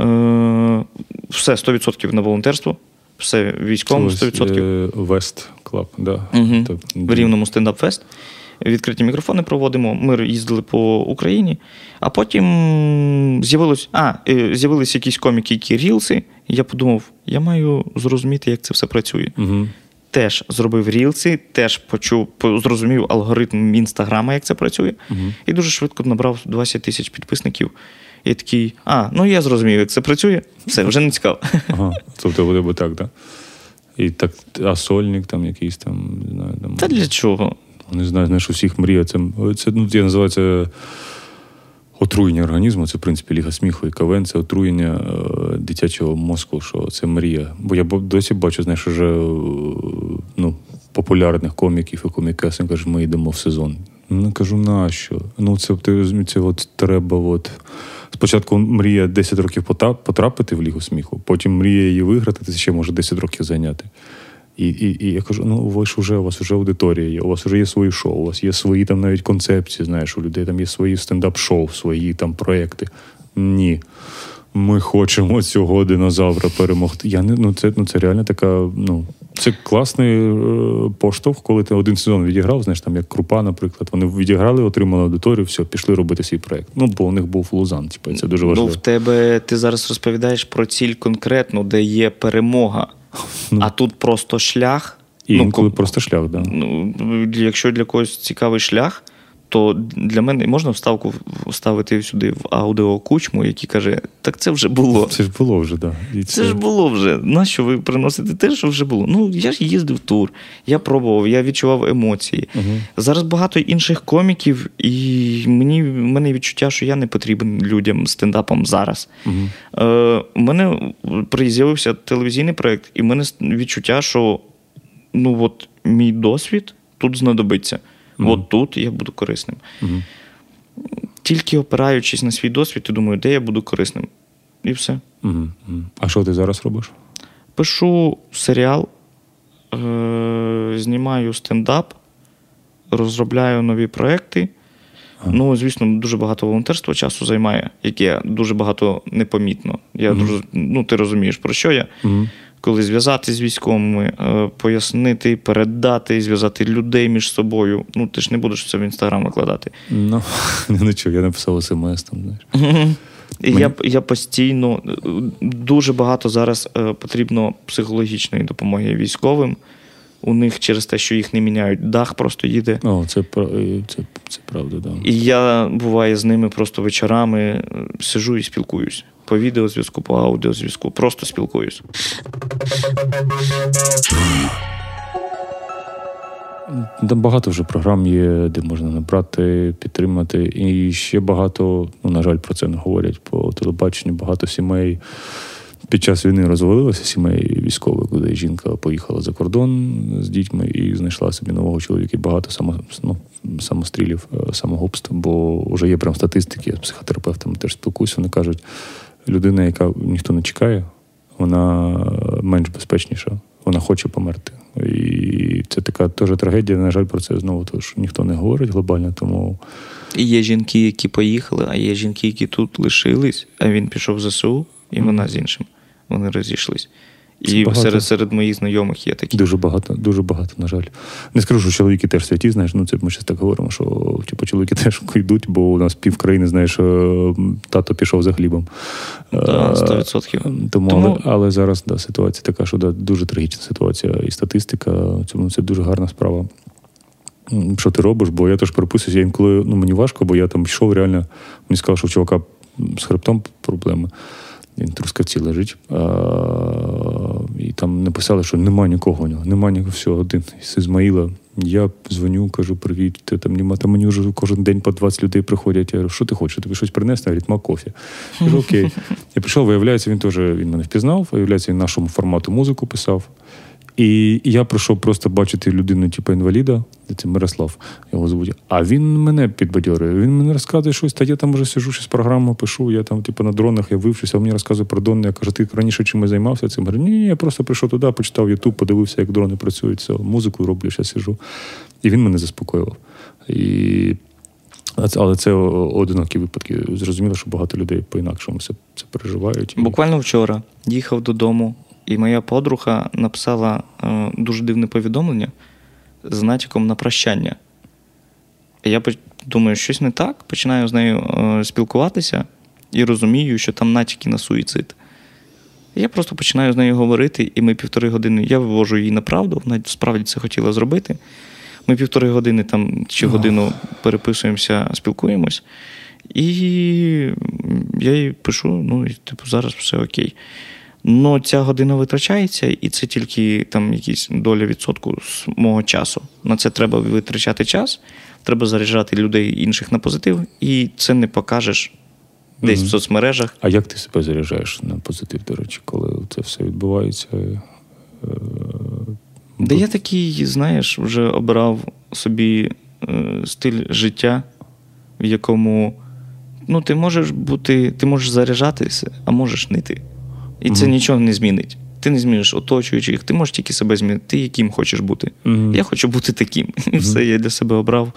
Е, все 100% на волонтерство, все військовому 100%. West Club, да. Так, в Рівному стендап-фест. Відкриті мікрофони проводимо. Ми їздили по Україні, а потім з'явилось, а, е, з'явились якісь коміки, які рілси. І я подумав, я маю зрозуміти, як це все працює. Угу. Теж зробив рілси, теж почув, зрозумів алгоритм інстаграма, як це працює. Мгм. І дуже швидко набрав 20 тисяч підписників. І такий, а, ну я зрозумів, як це працює. Все, вже не цікаво. Ага. Тобто буде би так, да? І так, а сольник там якийсь там, не знаю. Там, Та для чого? Не знаю, знаєш, усіх мрія. Це, це ну, я називаю це отруєння організму. Це, в принципі, Ліга сміху і КВН, це отруєння е, дитячого мозку, що це мрія. Бо я досі бачу, знаєш, вже е, ну, популярних коміків і комікесень кажуть, ми йдемо в сезон. Ну, кажу, нащо? Ну, це, це, це от треба. От. Спочатку мрія 10 років потрапити в Лігу сміху, потім мрія її виграти, це ще може 10 років зайняти. І і, і я кажу: ну ви ж вже у вас вже аудиторія є, у вас вже є свої шоу, у вас є свої там навіть концепції. Знаєш, у людей там є свої стендап-шоу, свої там проекти. Ні. Ми хочемо цього динозавра перемогти. Я не ну це ну це реально така. Ну це класний е, поштовх, коли ти один сезон відіграв. Знаєш, там як крупа, наприклад. Вони відіграли, отримали аудиторію, все, пішли робити свій проект. Ну бо у них був Лузан. Типу, це дуже важливо. Ну, в тебе ти зараз розповідаєш про ціль конкретну, де є перемога. Ну, а тут просто шлях. І ну, інколи просто шлях, да. Ну, Якщо для когось цікавий шлях, то для мене можна вставку вставити сюди в аудіокучму, який каже: так це вже було. Це ж було вже, да. І це... це ж було вже. Нащо ви приносите те, що вже було? Ну, я ж їздив в тур, я пробував, я відчував емоції. Угу. Зараз багато інших коміків, і мені в мене відчуття, що я не потрібен людям стендапом зараз. Угу. Е, У мене з'явився телевізійний проєкт, і в мене відчуття, що ну от мій досвід тут знадобиться. Mm-hmm. От тут я буду корисним. Mm-hmm. Тільки опираючись на свій досвід, я думаю, де я буду корисним. І все. Mm-hmm. А що ти зараз робиш? Пишу серіал, е- знімаю стендап, розробляю нові проекти. Ага. Ну, звісно, дуже багато волонтерства часу займає, яке дуже багато непомітно. Я угу. дуже, ну, Ти розумієш, про що я. Угу коли зв'язати з військовими, е, пояснити, передати, зв'язати людей між собою. Ну, ти ж не будеш це в інстаграм викладати. Ну, *laughs* не чув, я написав смс там. знаєш. Я я постійно дуже багато зараз е, потрібно психологічної допомоги військовим. У них через те, що їх не міняють, дах просто їде. О, це це, це правда, да. І я буваю з ними просто вечорами е, сижу і спілкуюсь по відеозв'язку, по аудіозв'язку. Просто спілкуюсь. Там багато вже програм є, де можна набрати, підтримати. І ще багато, ну, на жаль, про це не говорять по телебаченню. Багато сімей під час війни розвалилося сімей військових, куди жінка поїхала за кордон з дітьми і знайшла собі нового чоловіка. І багато само, ну, самострілів, е, самогубств, бо вже є прям статистики, я з психотерапевтами теж спілкуюся, вони кажуть, людина, яка ніхто не чекає, вона менш безпечніша, вона хоче померти. І це така теж трагедія. На жаль, про це знову що ніхто не говорить глобально. Тому І є жінки, які поїхали, а є жінки, які тут лишились, а він пішов в ЗСУ, і вона з іншим. Вони розійшлись. І багато. серед серед моїх знайомих є такі. Дуже багато, дуже багато, на жаль. Не скажу, що чоловіки теж святі, знаєш, ну це ми ще так говоримо, що типу, чоловіки *laughs* теж йдуть, бо у нас пів країни, знаєш, е, тато пішов за хлібом. Так, 100%. Тому, Тому... Але, але зараз да, ситуація така, що да, дуже трагічна ситуація. І статистика, цьому це дуже гарна справа. Що ти робиш? Бо я теж переписуюся, я інколи ну, мені важко, бо я там йшов реально, мені сказав, що у чувака з хребтом проблеми. Він трускавці лежить. А, І там написали, що нема нікого у нього, нема нікого, все, один з Ізмаїла. Я дзвоню, кажу, привіт, ти там нема. Там мені вже кожен день по 20 людей приходять. Я говорю, що ти хочеш? Тобі щось принести? Говорить, ма кофі. Я кажу, окей. *laughs* Я прийшов, виявляється, він теж він мене впізнав, виявляється, він нашому формату музику писав. І я прийшов просто бачити людину, типу інваліда, це Мирослав, його звуть. А він мене підбадьорює. Він мені розказує щось, та я там вже сижу, щось програму пишу, я там, типу, на дронах я вивчуся, а мені розказує про дрони. Я кажу, ти раніше чим займався цим? Я ні, ні, я просто прийшов туди, почитав Ютуб, подивився, як дрони працюють, все, музику роблю, зараз сижу. І він мене заспокоював. І... Але це одинокі випадки. Зрозуміло, що багато людей по-інакшому це це переживають. Буквально вчора їхав додому. І моя подруга написала е, дуже дивне повідомлення з натяком на прощання. Я думаю, щось не так. Починаю з нею е, спілкуватися і розумію, що там натяки на суїцид. Я просто починаю з нею говорити, і ми півтори години я вивожу її на правду, вона справді це хотіла зробити. Ми півтори години там чи годину переписуємося, спілкуємось. І я їй пишу: ну, типу, зараз все окей. Ну, ця година витрачається, і це тільки там якісь доля відсотку з мого часу. На це треба витрачати час, треба заряджати людей інших на позитив, і це не покажеш десь mm-hmm. в соцмережах. А як ти себе заряджаєш на позитив, до речі, коли це все відбувається? Е, да я такий, знаєш, вже обрав собі е, стиль життя, в якому ну, ти можеш бути, ти можеш заряджатися, а можеш нити. І це mm-hmm. нічого не змінить. Ти не зміниш оточуючих, ти можеш тільки себе змінити, ти яким хочеш бути. Mm-hmm. Я хочу бути таким. *laughs* І все я для себе обрав.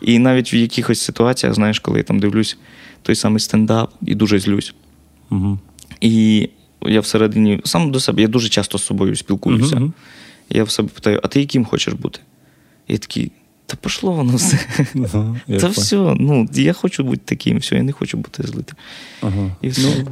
І навіть в якихось ситуаціях, знаєш, коли я там дивлюсь той самий стендап і дуже злюсь. І я всередині сам до себе, я дуже часто з собою спілкуюся. Я в себе питаю, а ти яким хочеш бути? І я такий, та пішло воно все. Ага, Та все, ну, я хочу бути таким, все, я не хочу бути злитим. Ага. І все. Ну,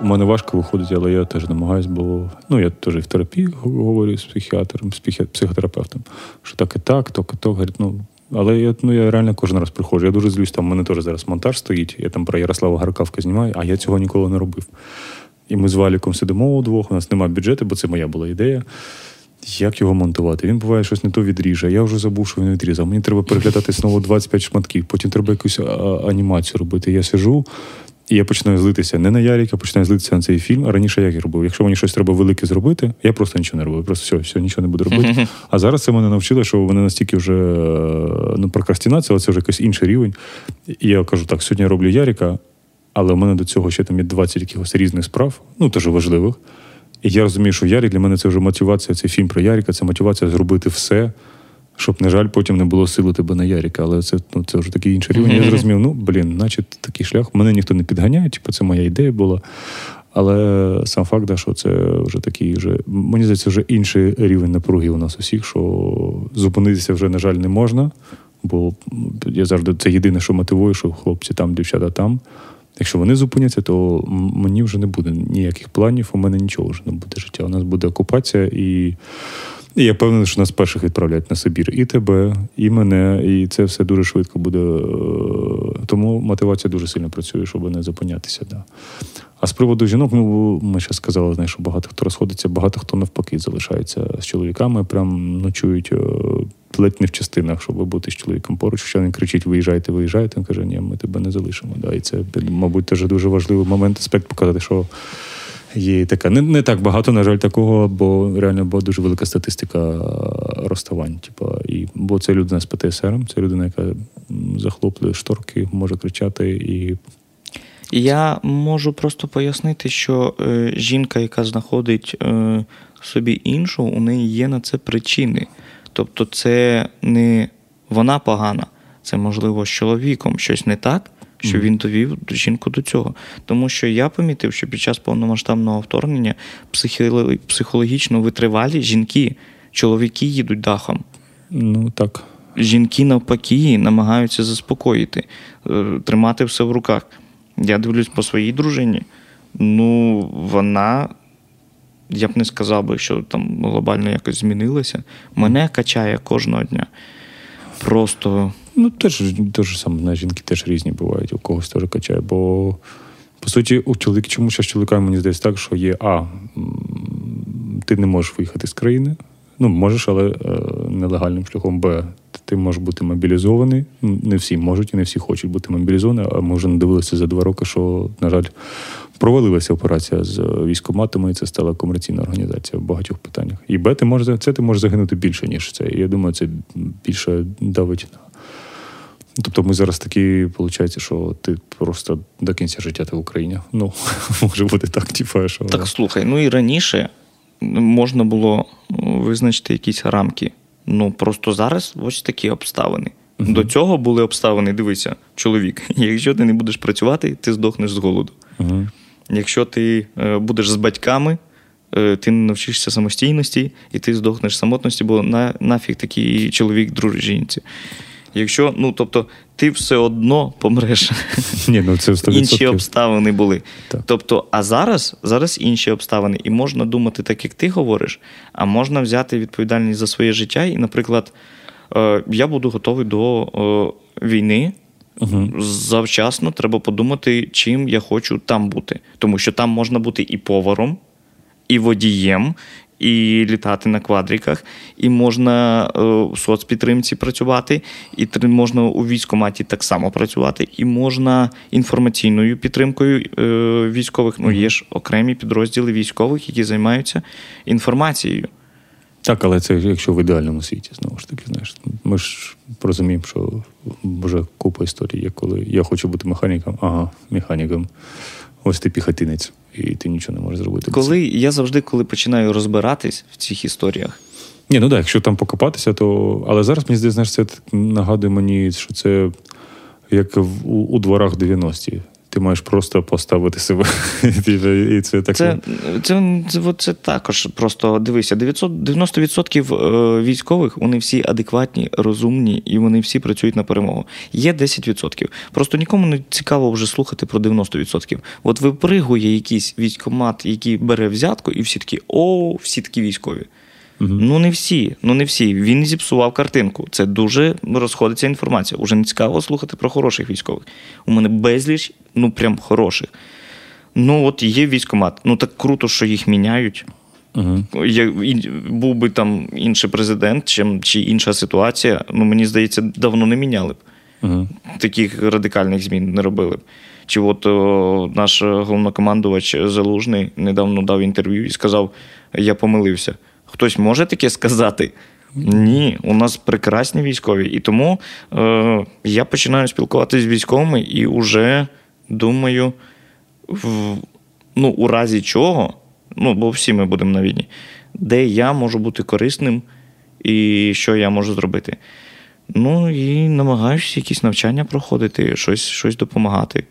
у мене важко виходить, але я теж намагаюся, бо ну, я теж в терапії говорю з психіатром, з психотерапевтом, що так і так, то і то. Говорить, ну, але я ну, я реально кожен раз приходжу. Я дуже злюсь, там у мене теж зараз монтаж стоїть, я там про Ярослава Гаркавка знімаю, а я цього ніколи не робив. І ми з Валіком сидимо удвох, у нас немає бюджету, бо це моя була ідея. Як його монтувати? Він буває щось не то відріже. Я вже забув, що він відрізав. Мені треба переглядати знову 25 шматків, потім треба якусь анімацію робити. Я сижу, і я починаю злитися не на Яріка, починаю злитися на цей фільм. А раніше як я робив? Якщо мені щось треба велике зробити, я просто нічого не робив. Просто все, все, нічого не буду робити. А зараз це мене навчило, що вони настільки вже ну, прокрастинація, але це вже якийсь інший рівень. І я кажу, так, сьогодні я роблю Яріка, але в мене до цього ще там є 20 якихось різних справ, ну теж важливих. І я розумію, що Ярік для мене це вже мотивація, цей фільм про Яріка, це мотивація зробити все, щоб, на жаль, потім не було сили тебе на Яріка. Але це ну, це вже такий інший рівень. Я зрозумів, ну, блін, значить, такий шлях. Мене ніхто не підганяє, типу, це моя ідея була. Але сам факт, да, що це вже такий, вже, мені здається, вже інший рівень напруги у нас усіх, що зупинитися вже, на жаль, не можна. Бо я завжди це єдине, що мотивує, що хлопці там, дівчата там. Якщо вони зупиняться, то мені вже не буде ніяких планів, у мене нічого вже не буде життя. У нас буде окупація, і і я певний, що нас перших відправлять на Сибір і тебе, і мене, і це все дуже швидко буде. Е, тому мотивація дуже сильно працює, щоб не зупинятися. Да. А з приводу жінок, ну ми ще сказали, знаєш, що багато хто розходиться, багато хто навпаки залишається з чоловіками, прям ночують е, ледь не в частинах, щоб бути з чоловіком поруч. Що він кричить: виїжджайте, виїжджайте. Він каже, ні, ми тебе не залишимо. Да. І це, мабуть, теж дуже важливий момент, аспект показати, що. Є така. Не не так багато, на жаль, такого, бо реально була дуже велика статистика розставань. Типу, і, Бо це людина з ПТСР, це людина, яка захлоплює шторки, може кричати і я можу просто пояснити, що е, жінка, яка знаходить е, собі іншу, у неї є на це причини. Тобто, це не вона погана, це можливо з чоловіком щось не так, що він довів жінку до цього. Тому що я помітив, що під час повномасштабного вторгнення психологічно витривалі жінки, чоловіки їдуть дахом. Ну так. Жінки навпаки намагаються заспокоїти, е, тримати все в руках. Я дивлюсь по своїй дружині. Ну, вона, я б не сказав би, що там глобально якось змінилася. Мене качає кожного дня. Просто. Ну, теж те ж саме, на жінки теж різні бувають, у когось теж качає. Бо, по суті, у чоловік, чому ще з чоловіками мені здається так, що є, а, ти не можеш виїхати з країни. Ну, можеш, але е, нелегальним шляхом. Б. Ти можеш бути мобілізований. Не всі можуть і не всі хочуть бути мобілізовані, а ми вже надивилися за два роки, що, на жаль, провалилася операція з військоматами, і це стала комерційна організація в багатьох питаннях. І Б, ти можеш це ти можеш загинути більше, ніж це. Я думаю, це більше давить на. Тобто ми зараз такі, виходить, що ти просто до кінця життя ти в Україні. Ну, *laughs* може бути так, типу, що. Так слухай, ну і раніше можна було визначити якісь рамки. Ну просто зараз ось такі обставини. Uh-huh. До цього були обставини. Дивися, чоловік. *laughs* Якщо ти не будеш працювати, ти здохнеш з голоду. Uh-huh. Якщо ти е, будеш з батьками, е, ти не навчишся самостійності, і ти здохнеш самотності, бо на, нафіг такий чоловік дружинці. Якщо, ну тобто, ти все одно помреш. *laughs* Ні, ну це 100%. Інші обставини були. Так. Тобто, а зараз зараз інші обставини. І можна думати так, як ти говориш, а можна взяти відповідальність за своє життя. І, наприклад, е, я буду готовий до е, війни. угу. завчасно треба подумати, чим я хочу там бути. Тому що там можна бути і поваром, і водієм, і літати на квадриках, і можна е, в соцпідтримці працювати, і можна у військкоматі так само працювати, і можна інформаційною підтримкою е, військових. Ну, є ж окремі підрозділи військових, які займаються інформацією. Так, але це якщо в ідеальному світі, знову ж таки, знаєш, ми ж розуміємо, що вже купа історій є, коли я хочу бути механіком, ага, механіком. Ось ти піхотинець, і ти нічого не можеш зробити. Коли я завжди, коли починаю розбиратись в цих історіях. Ні, ну так, якщо там покопатися, то. Але зараз мені здається, це нагадує мені, що це як в, у, у дворах 90-ті. Ти маєш просто поставити себе. *laughs* І це так. Це це, це, це також просто дивися: 90% е, військових вони всі адекватні, розумні і вони всі працюють на перемогу. Є 10%. Просто нікому не цікаво вже слухати про 90%. От випригує якийсь військомат, який бере взятку, і всі такі о, всі такі військові. Угу. Ну, не всі, ну не всі. Він зіпсував картинку. Це дуже розходиться інформація. Уже не цікаво слухати про хороших військових. У мене безліч, ну прям хороших. Ну, от є військомат. Ну так круто, що їх міняють. Угу. Я, Був би там інший президент, чи, чи інша ситуація. Ну, мені здається, давно не міняли б. Угу. Таких радикальних змін не робили б. Чи от о, наш головнокомандувач Залужний недавно дав інтерв'ю і сказав: Я помилився. Хтось може таке сказати? Ні, у нас прекрасні військові. І тому е, я починаю спілкуватися з військовими і вже думаю, в, ну, у разі чого, ну, бо всі ми будемо на війні, де я можу бути корисним і що я можу зробити. Ну і намагаюся якісь навчання проходити, щось щось допомагати.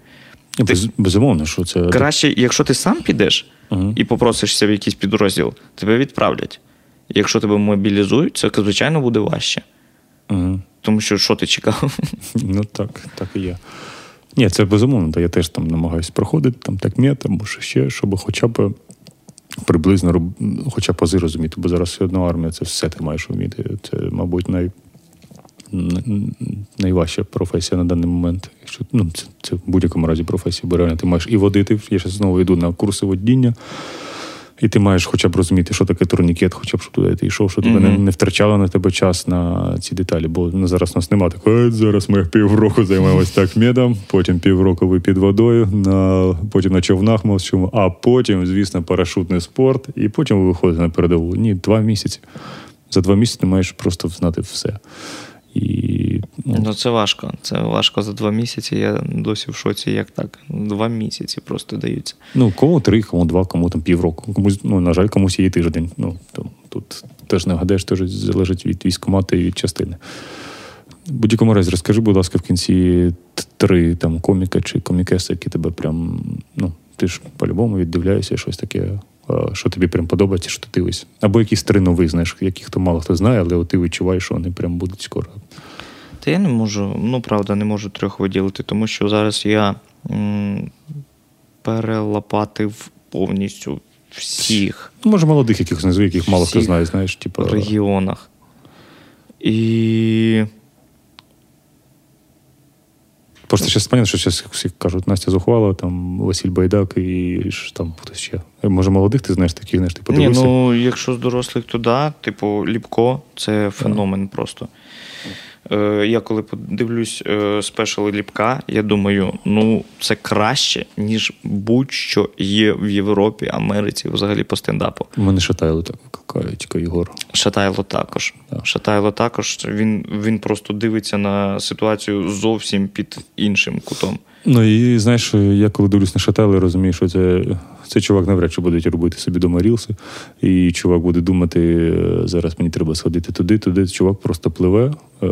Без, ти, безумовно, що це. Краще, якщо ти сам підеш uh і попросишся в якийсь підрозділ, тебе відправлять. Якщо тебе мобілізують, це, звичайно, буде важче. Угу. Тому що що ти чекав? Ну так, так і є. Ні, це безумовно, та я теж там намагаюся проходити, там так мета, або ще, щоб хоча б приблизно хоча б ази розуміти, бо зараз все одно армія це все ти маєш вміти. Це, мабуть, най, найважча професія на даний момент. Якщо, ну, Це це в будь-якому разі професія, бо реально ти маєш і водити. Я ще знову йду на курси водіння. І ти маєш хоча б розуміти, що таке турнікет, хоча б що туди ти йшов, що тебе mm-hmm. не, не втрачало на тебе час на ці деталі. Бо ну, зараз у нас немає такого, зараз ми півроку займаємося так медом, потім півроку ви під водою, на, потім на човнах мовчимо, а потім, звісно, парашутний спорт, і потім ви виходите на передову. Ні, два місяці. За два місяці ти маєш просто знати все. І, ну, ну, Це важко. Це важко за два місяці. Я досі в шоці, як так. Два місяці просто даються. Ну, кому три, кому два, кому там півроку. Комусь, ну, на жаль, комусь є тиждень. Ну, там, Тут теж не гадаєш, теж залежить від військкомати і від частини. Будь-якому разі, розкажи, будь ласка, в кінці три там коміка чи комікеси, які тебе прям. ну, Ти ж по-любому віддивляєшся, щось таке що тобі прям подобається, що ти дивишся. Або якісь три нових, знаєш, яких то мало хто знає, але ти відчуваєш, що вони прям будуть скоро. Та я не можу, ну правда, не можу трьох виділити, тому що зараз я м- перелопатив повністю всіх. Ну, може, молодих якихось назву, яких мало хто знає, знаєш, типу. В регіонах. І Просто зараз понятно, що зараз всі кажуть, Настя Зухвала, там Василь Байдак і там хтось ще. Може, молодих ти знаєш таких, знаєш, ти подивився? Ні, ну якщо з дорослих, то да. Типу, Ліпко це феномен а. просто. Е, Я коли подивлюсь е, спешали Ліпка, я думаю, ну це краще, ніж будь-що є в Європі, Америці, взагалі по стендапу. У мене Шатайло так викликають, Ігор. Шатайло також. Да. Шатайло також. Він, Він просто дивиться на ситуацію зовсім під іншим кутом. Ну і знаєш, я коли дивлюсь на Шатайло, розумію, що це цей чувак навряд чи буде робити собі дома рілси, і чувак буде думати, зараз мені треба сходити туди, туди. Чувак просто пливе, е,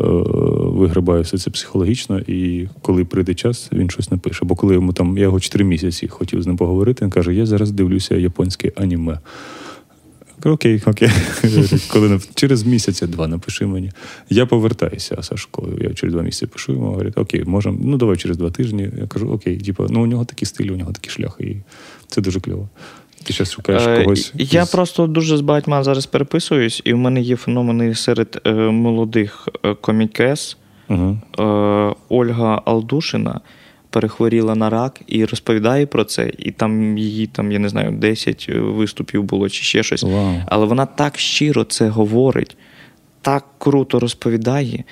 вигрибає все це психологічно, і коли прийде час, він щось напише. Бо коли йому там, я його чотири місяці хотів з ним поговорити, він каже: Я зараз дивлюся японське аніме. Окей, окей. *laughs* Коли через місяця-два напиши мені. Я повертаюся Сашко. Я через два місяці пишу йому, говорить, окей, можемо, ну давай через два тижні. Я кажу, окей, типу, ну у нього такий стиль, у нього такий шлях, і це дуже кльово. Ти зараз шукаєш е, когось. Я із... просто дуже з багатьма зараз переписуюсь, і в мене є феномени серед е, молодих е, комікес. Угу. Е, Ольга Алдушина перехворіла на рак і розповідає про це. І там її, там, я не знаю, 10 виступів було чи ще щось. Вау. Але вона так щиро це говорить, так круто розповідає.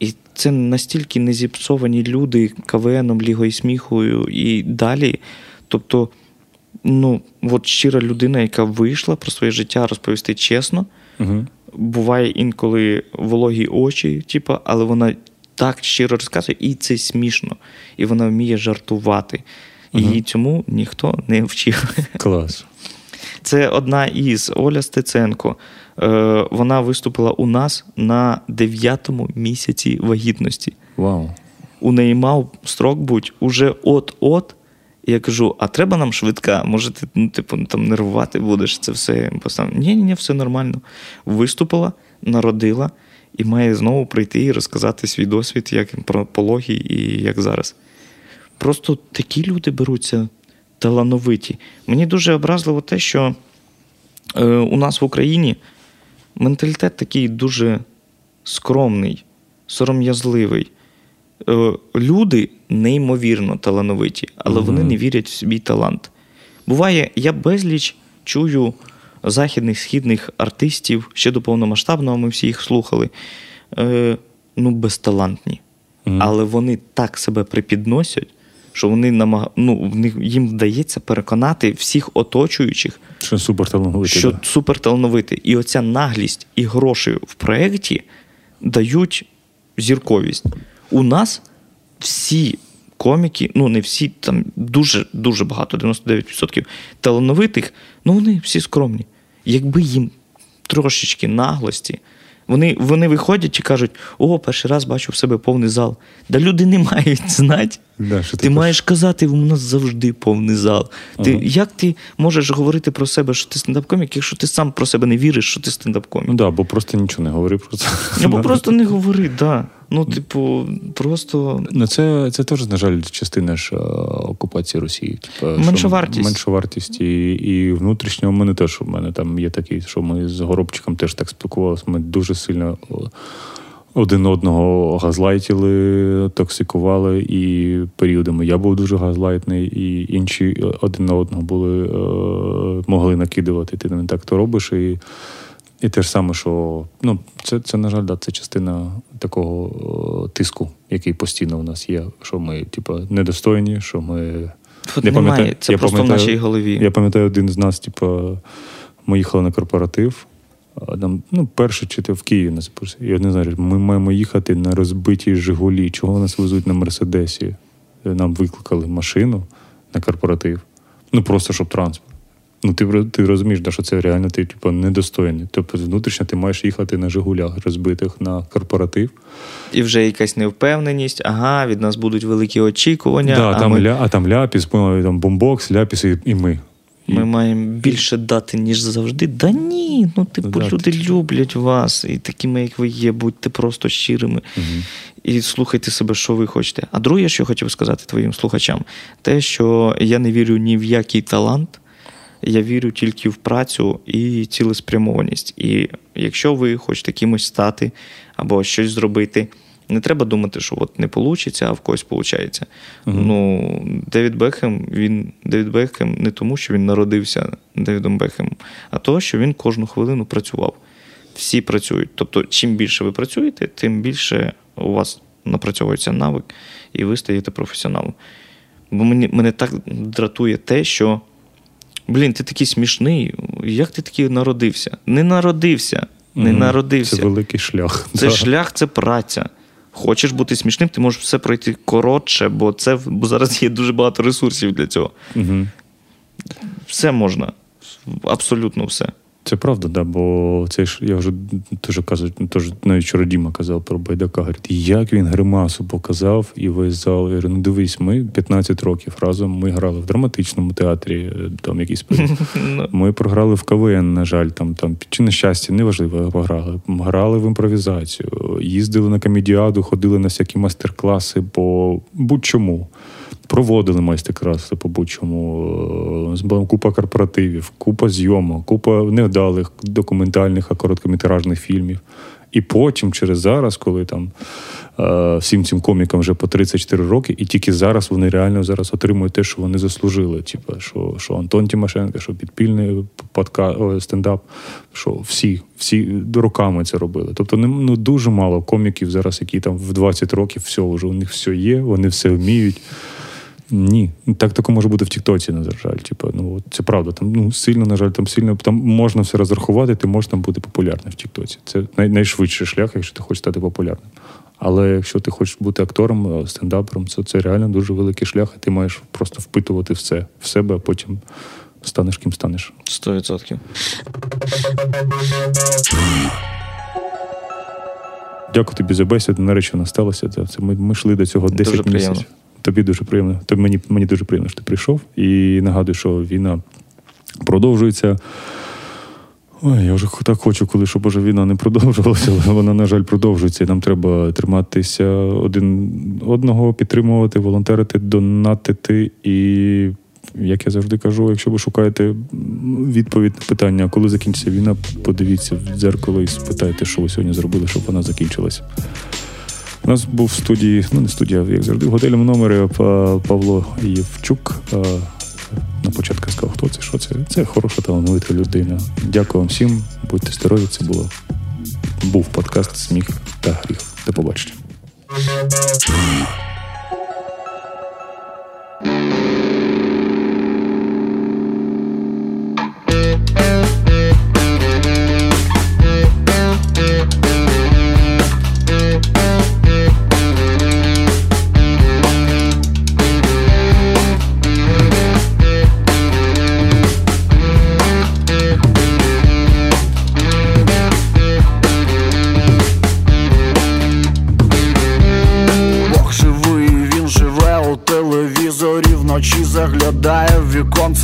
І це настільки не зіпсовані люди КВНом, Лігою сміху і далі. Тобто, ну, от щира людина, яка вийшла про своє життя розповісти чесно. Угу. Буває інколи вологі очі, типу, але вона так щиро розказує, і це смішно. І вона вміє жартувати. І Мгм. цьому ніхто не вчив. Клас. Це одна із Оля Стеценко. Е, вона виступила у нас на дев'ятому місяці вагітності. Вау. У неї мав строк бути уже от-от. Я кажу: а треба нам швидка? Може, ти ну, типу, там нервувати будеш це все? Ні, ні, ні, все нормально. Виступила, народила і має знову прийти і розказати свій досвід, як про пологі і як зараз. Просто такі люди беруться талановиті. Мені дуже образливо те, що е, у нас в Україні менталітет такий дуже скромний, сором'язливий. Е, люди неймовірно талановиті, але вони не вірять в свій талант. Буває, я безліч чую західних східних артистів ще до повномасштабного, ми всі їх слухали. Е, ну, безталантні. Мгм. Але вони так себе припідносять, що вони намаг... ну, їм вдається переконати всіх оточуючих, Що супер талановитий. що да. суперталановитий. І оця наглість і гроші в проєкті дають зірковість. У нас всі коміки, ну не всі, там дуже дуже багато, 99% талановитих, ну вони всі скромні. Якби їм трошечки наглості. Вони, вони виходять і кажуть: о, перший раз бачу в себе повний зал. Да люди не мають знати. Да, що ти ти маєш казати, у нас завжди повний зал. Ти, Ага. Як ти можеш говорити про себе, що ти стендап-комік, якщо ти сам про себе не віриш, що ти стендап-комік? Ну да, бо просто нічого не говори про це. Або просто не говори, да. Ну, типу, просто Ну, це, це теж, на жаль, частина ж е, окупації Росії. Типу, Меншовартість. Меншовартість і, і внутрішньо у мене теж у мене там є такий, що ми з Горобчиком теж так спілкувалися. Ми дуже сильно один одного газлайтили, токсикували, і періодами я був дуже газлайтний, і інші один на одного були, е, могли накидувати. Ти не так то робиш. І, і те ж саме, що ну, це, це, на жаль, да, це частина такого тиску, який постійно у нас є, що ми, типу, недостойні, що ми. От Я немає. пам'ятаю- Це я просто пам'ятаю- в нашій голові. Я пам'ятаю, один з нас, типу, ми їхали на корпоратив. А Там, ну, перше чи ти в Києві нас запустили. І один знає, ми маємо їхати на розбитій Жигулі. Чого нас везуть на Мерседесі? Нам викликали машину на корпоратив. Ну просто щоб транспорт. Ну, ти, ти розумієш, да, що це реально ти типу, недостойний. Тобто, внутрішньо ти маєш їхати на Жигулях розбитих на корпоратив. І вже якась невпевненість, ага, від нас будуть великі очікування. да, а там ми, ля, а там ляпіс, там бомбокс, ляпіс і, і ми. І- ми маємо більше дати, ніж завжди. Да ні, ну типу, Да, люди люблять вас, і такими, як ви є, будьте просто щирими. Мгм. І слухайте себе, що ви хочете. А друге, що я хотів сказати твоїм слухачам, те, що я не вірю ні в який талант, я вірю тільки в працю і цілеспрямованість. І якщо ви хочете кимось стати або щось зробити, не треба думати, що от не вийде, а в когось виходить. Мгм. Ну, Девід Бекхем, він Девід Бекхем не тому, що він народився Девідом Бекхемом, а то, що він кожну хвилину працював. Всі працюють. Тобто, чим більше ви працюєте, тим більше у вас напрацьовується навик, і ви стаєте професіоналом. Бо мені, мене так дратує те, що блін, ти такий смішний. Як ти такий народився? Не народився. Не Мгм. народився. Це великий шлях. Це Да. шлях, це праця. Хочеш бути смішним, ти можеш все пройти коротше, бо це бо зараз є дуже багато ресурсів для цього. Угу. Все можна. Абсолютно все. Це правда, да, бо це ж я вже теж кажу, теж навіть вчора Діма казав про Байдака. Говорить, як він гримасу показав і весь зал. Я говорю, ну дивись, ми 15 років разом. Ми грали в драматичному театрі, е, там якийсь. *laughs* Ну, Ми програли в КВН, на жаль, там там чи на щастя, неважливо, пограли. Грали в імпровізацію, їздили на комедіаду, ходили на всякі майстер-класи по будь-чому. Проводили майстер-класи по будь-чому. Е, купа корпоративів, купа зйомок, купа невдалих документальних, а короткометражних фільмів. І потім, через зараз, коли там е, всім цим комікам вже по 34 роки, і тільки зараз вони реально зараз отримують те, що вони заслужили. Типу, що що Антон Тимошенко, що підпільний подка, стендап, що всі всі роками це робили. Тобто, ну дуже мало коміків зараз, які там в 20 років все вже у них все є, вони все вміють. Ні, так таке може бути в Тіктоці, на жаль. Типу, ну це правда. Там ну сильно, на жаль, там сильно там можна все розрахувати, ти можеш там бути популярним в Тіктоці. Це най- найшвидший шлях, якщо ти хочеш стати популярним. Але якщо ти хочеш бути актором, е, стендапером, це це реально дуже великий шлях, і ти маєш просто впитувати все в себе, а потім станеш ким станеш. Сто відсотків. Дякую тобі за бесіду. Нарешті вона сталася. Це ми, ми йшли до цього 10 місяців. Тобі дуже приємно. Тобі мені, мені дуже приємно, що ти прийшов. І нагадую, що війна продовжується. Ой, я вже так хочу, коли щоб уже війна не продовжувалася, але вона, на жаль, продовжується. І нам треба триматися один одного, підтримувати, волонтерити, донатити. І, як я завжди кажу, якщо ви шукаєте відповідь на питання, коли закінчиться війна, подивіться в дзеркало і спитайте, що ви сьогодні зробили, щоб вона закінчилась. У нас був в студії, ну не студія, як завжди, в готельному номері Павло Євчук. На початку сказав, хто це, що це. Це хороша талановита людина. Дякую вам всім, будьте здорові. Це було був подкаст Сміх та гріх. До побачення.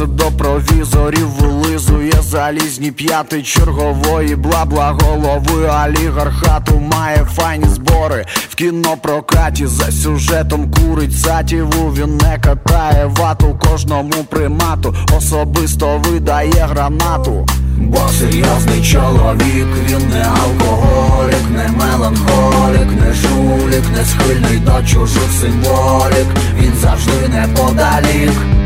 В до провізорів, вилизує залізні п'яти чергової, бла-бла голови олігархату має файні збори. В кінопрокаті за сюжетом курить сатіву, він не катає вату кожному примату, особисто видає гранату. Бог серйозний чоловік, він не алкоголік, не меланхолік, не жулік, не схильний до чужих символік, він завжди неподалік.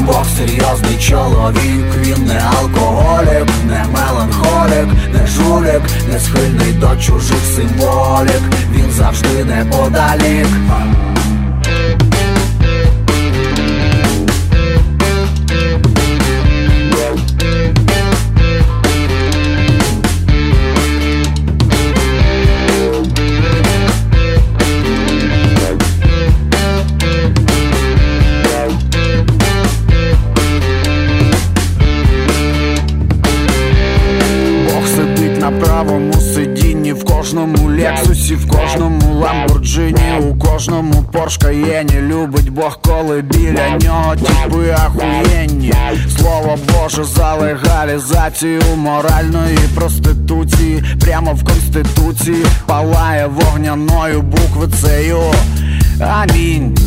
Бог серйозний чоловік, він не алкоголік, не меланхолік, не жулік, не схильний до чужих символік, він завжди неподалік. Кожному Порш Каєні Любить Бог, коли біля нього тіпи ахуєнні. Слово Боже за легалізацію моральної проституції. Прямо в конституції палає вогняною буквицею Амінь.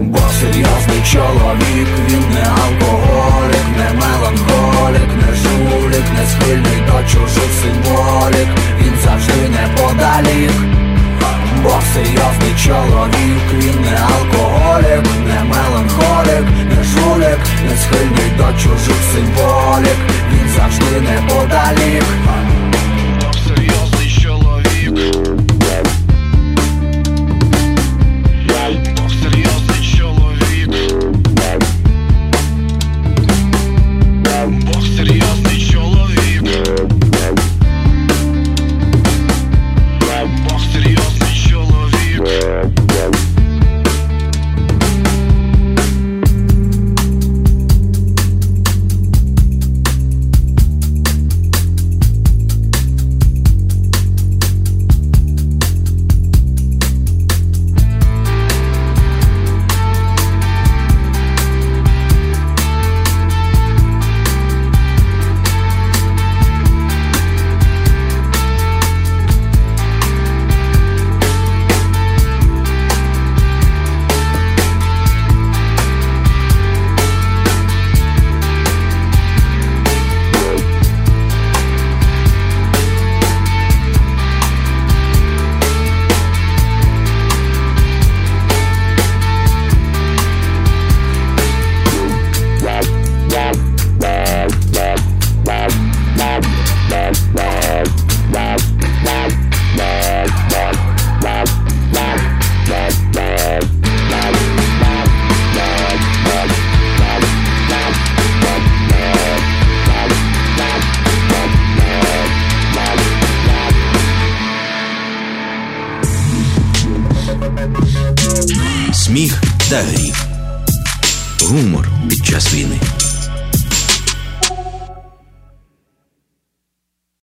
Бог серйозний чоловік, він не алкоголік, не меланхолік, не жулік, не схильний до чужих символік, він завжди неподалік. Бог серйозний чоловік, він не алкоголік, не меланхолік, не жулік, не схильний до чужих символік, він завжди неподалік.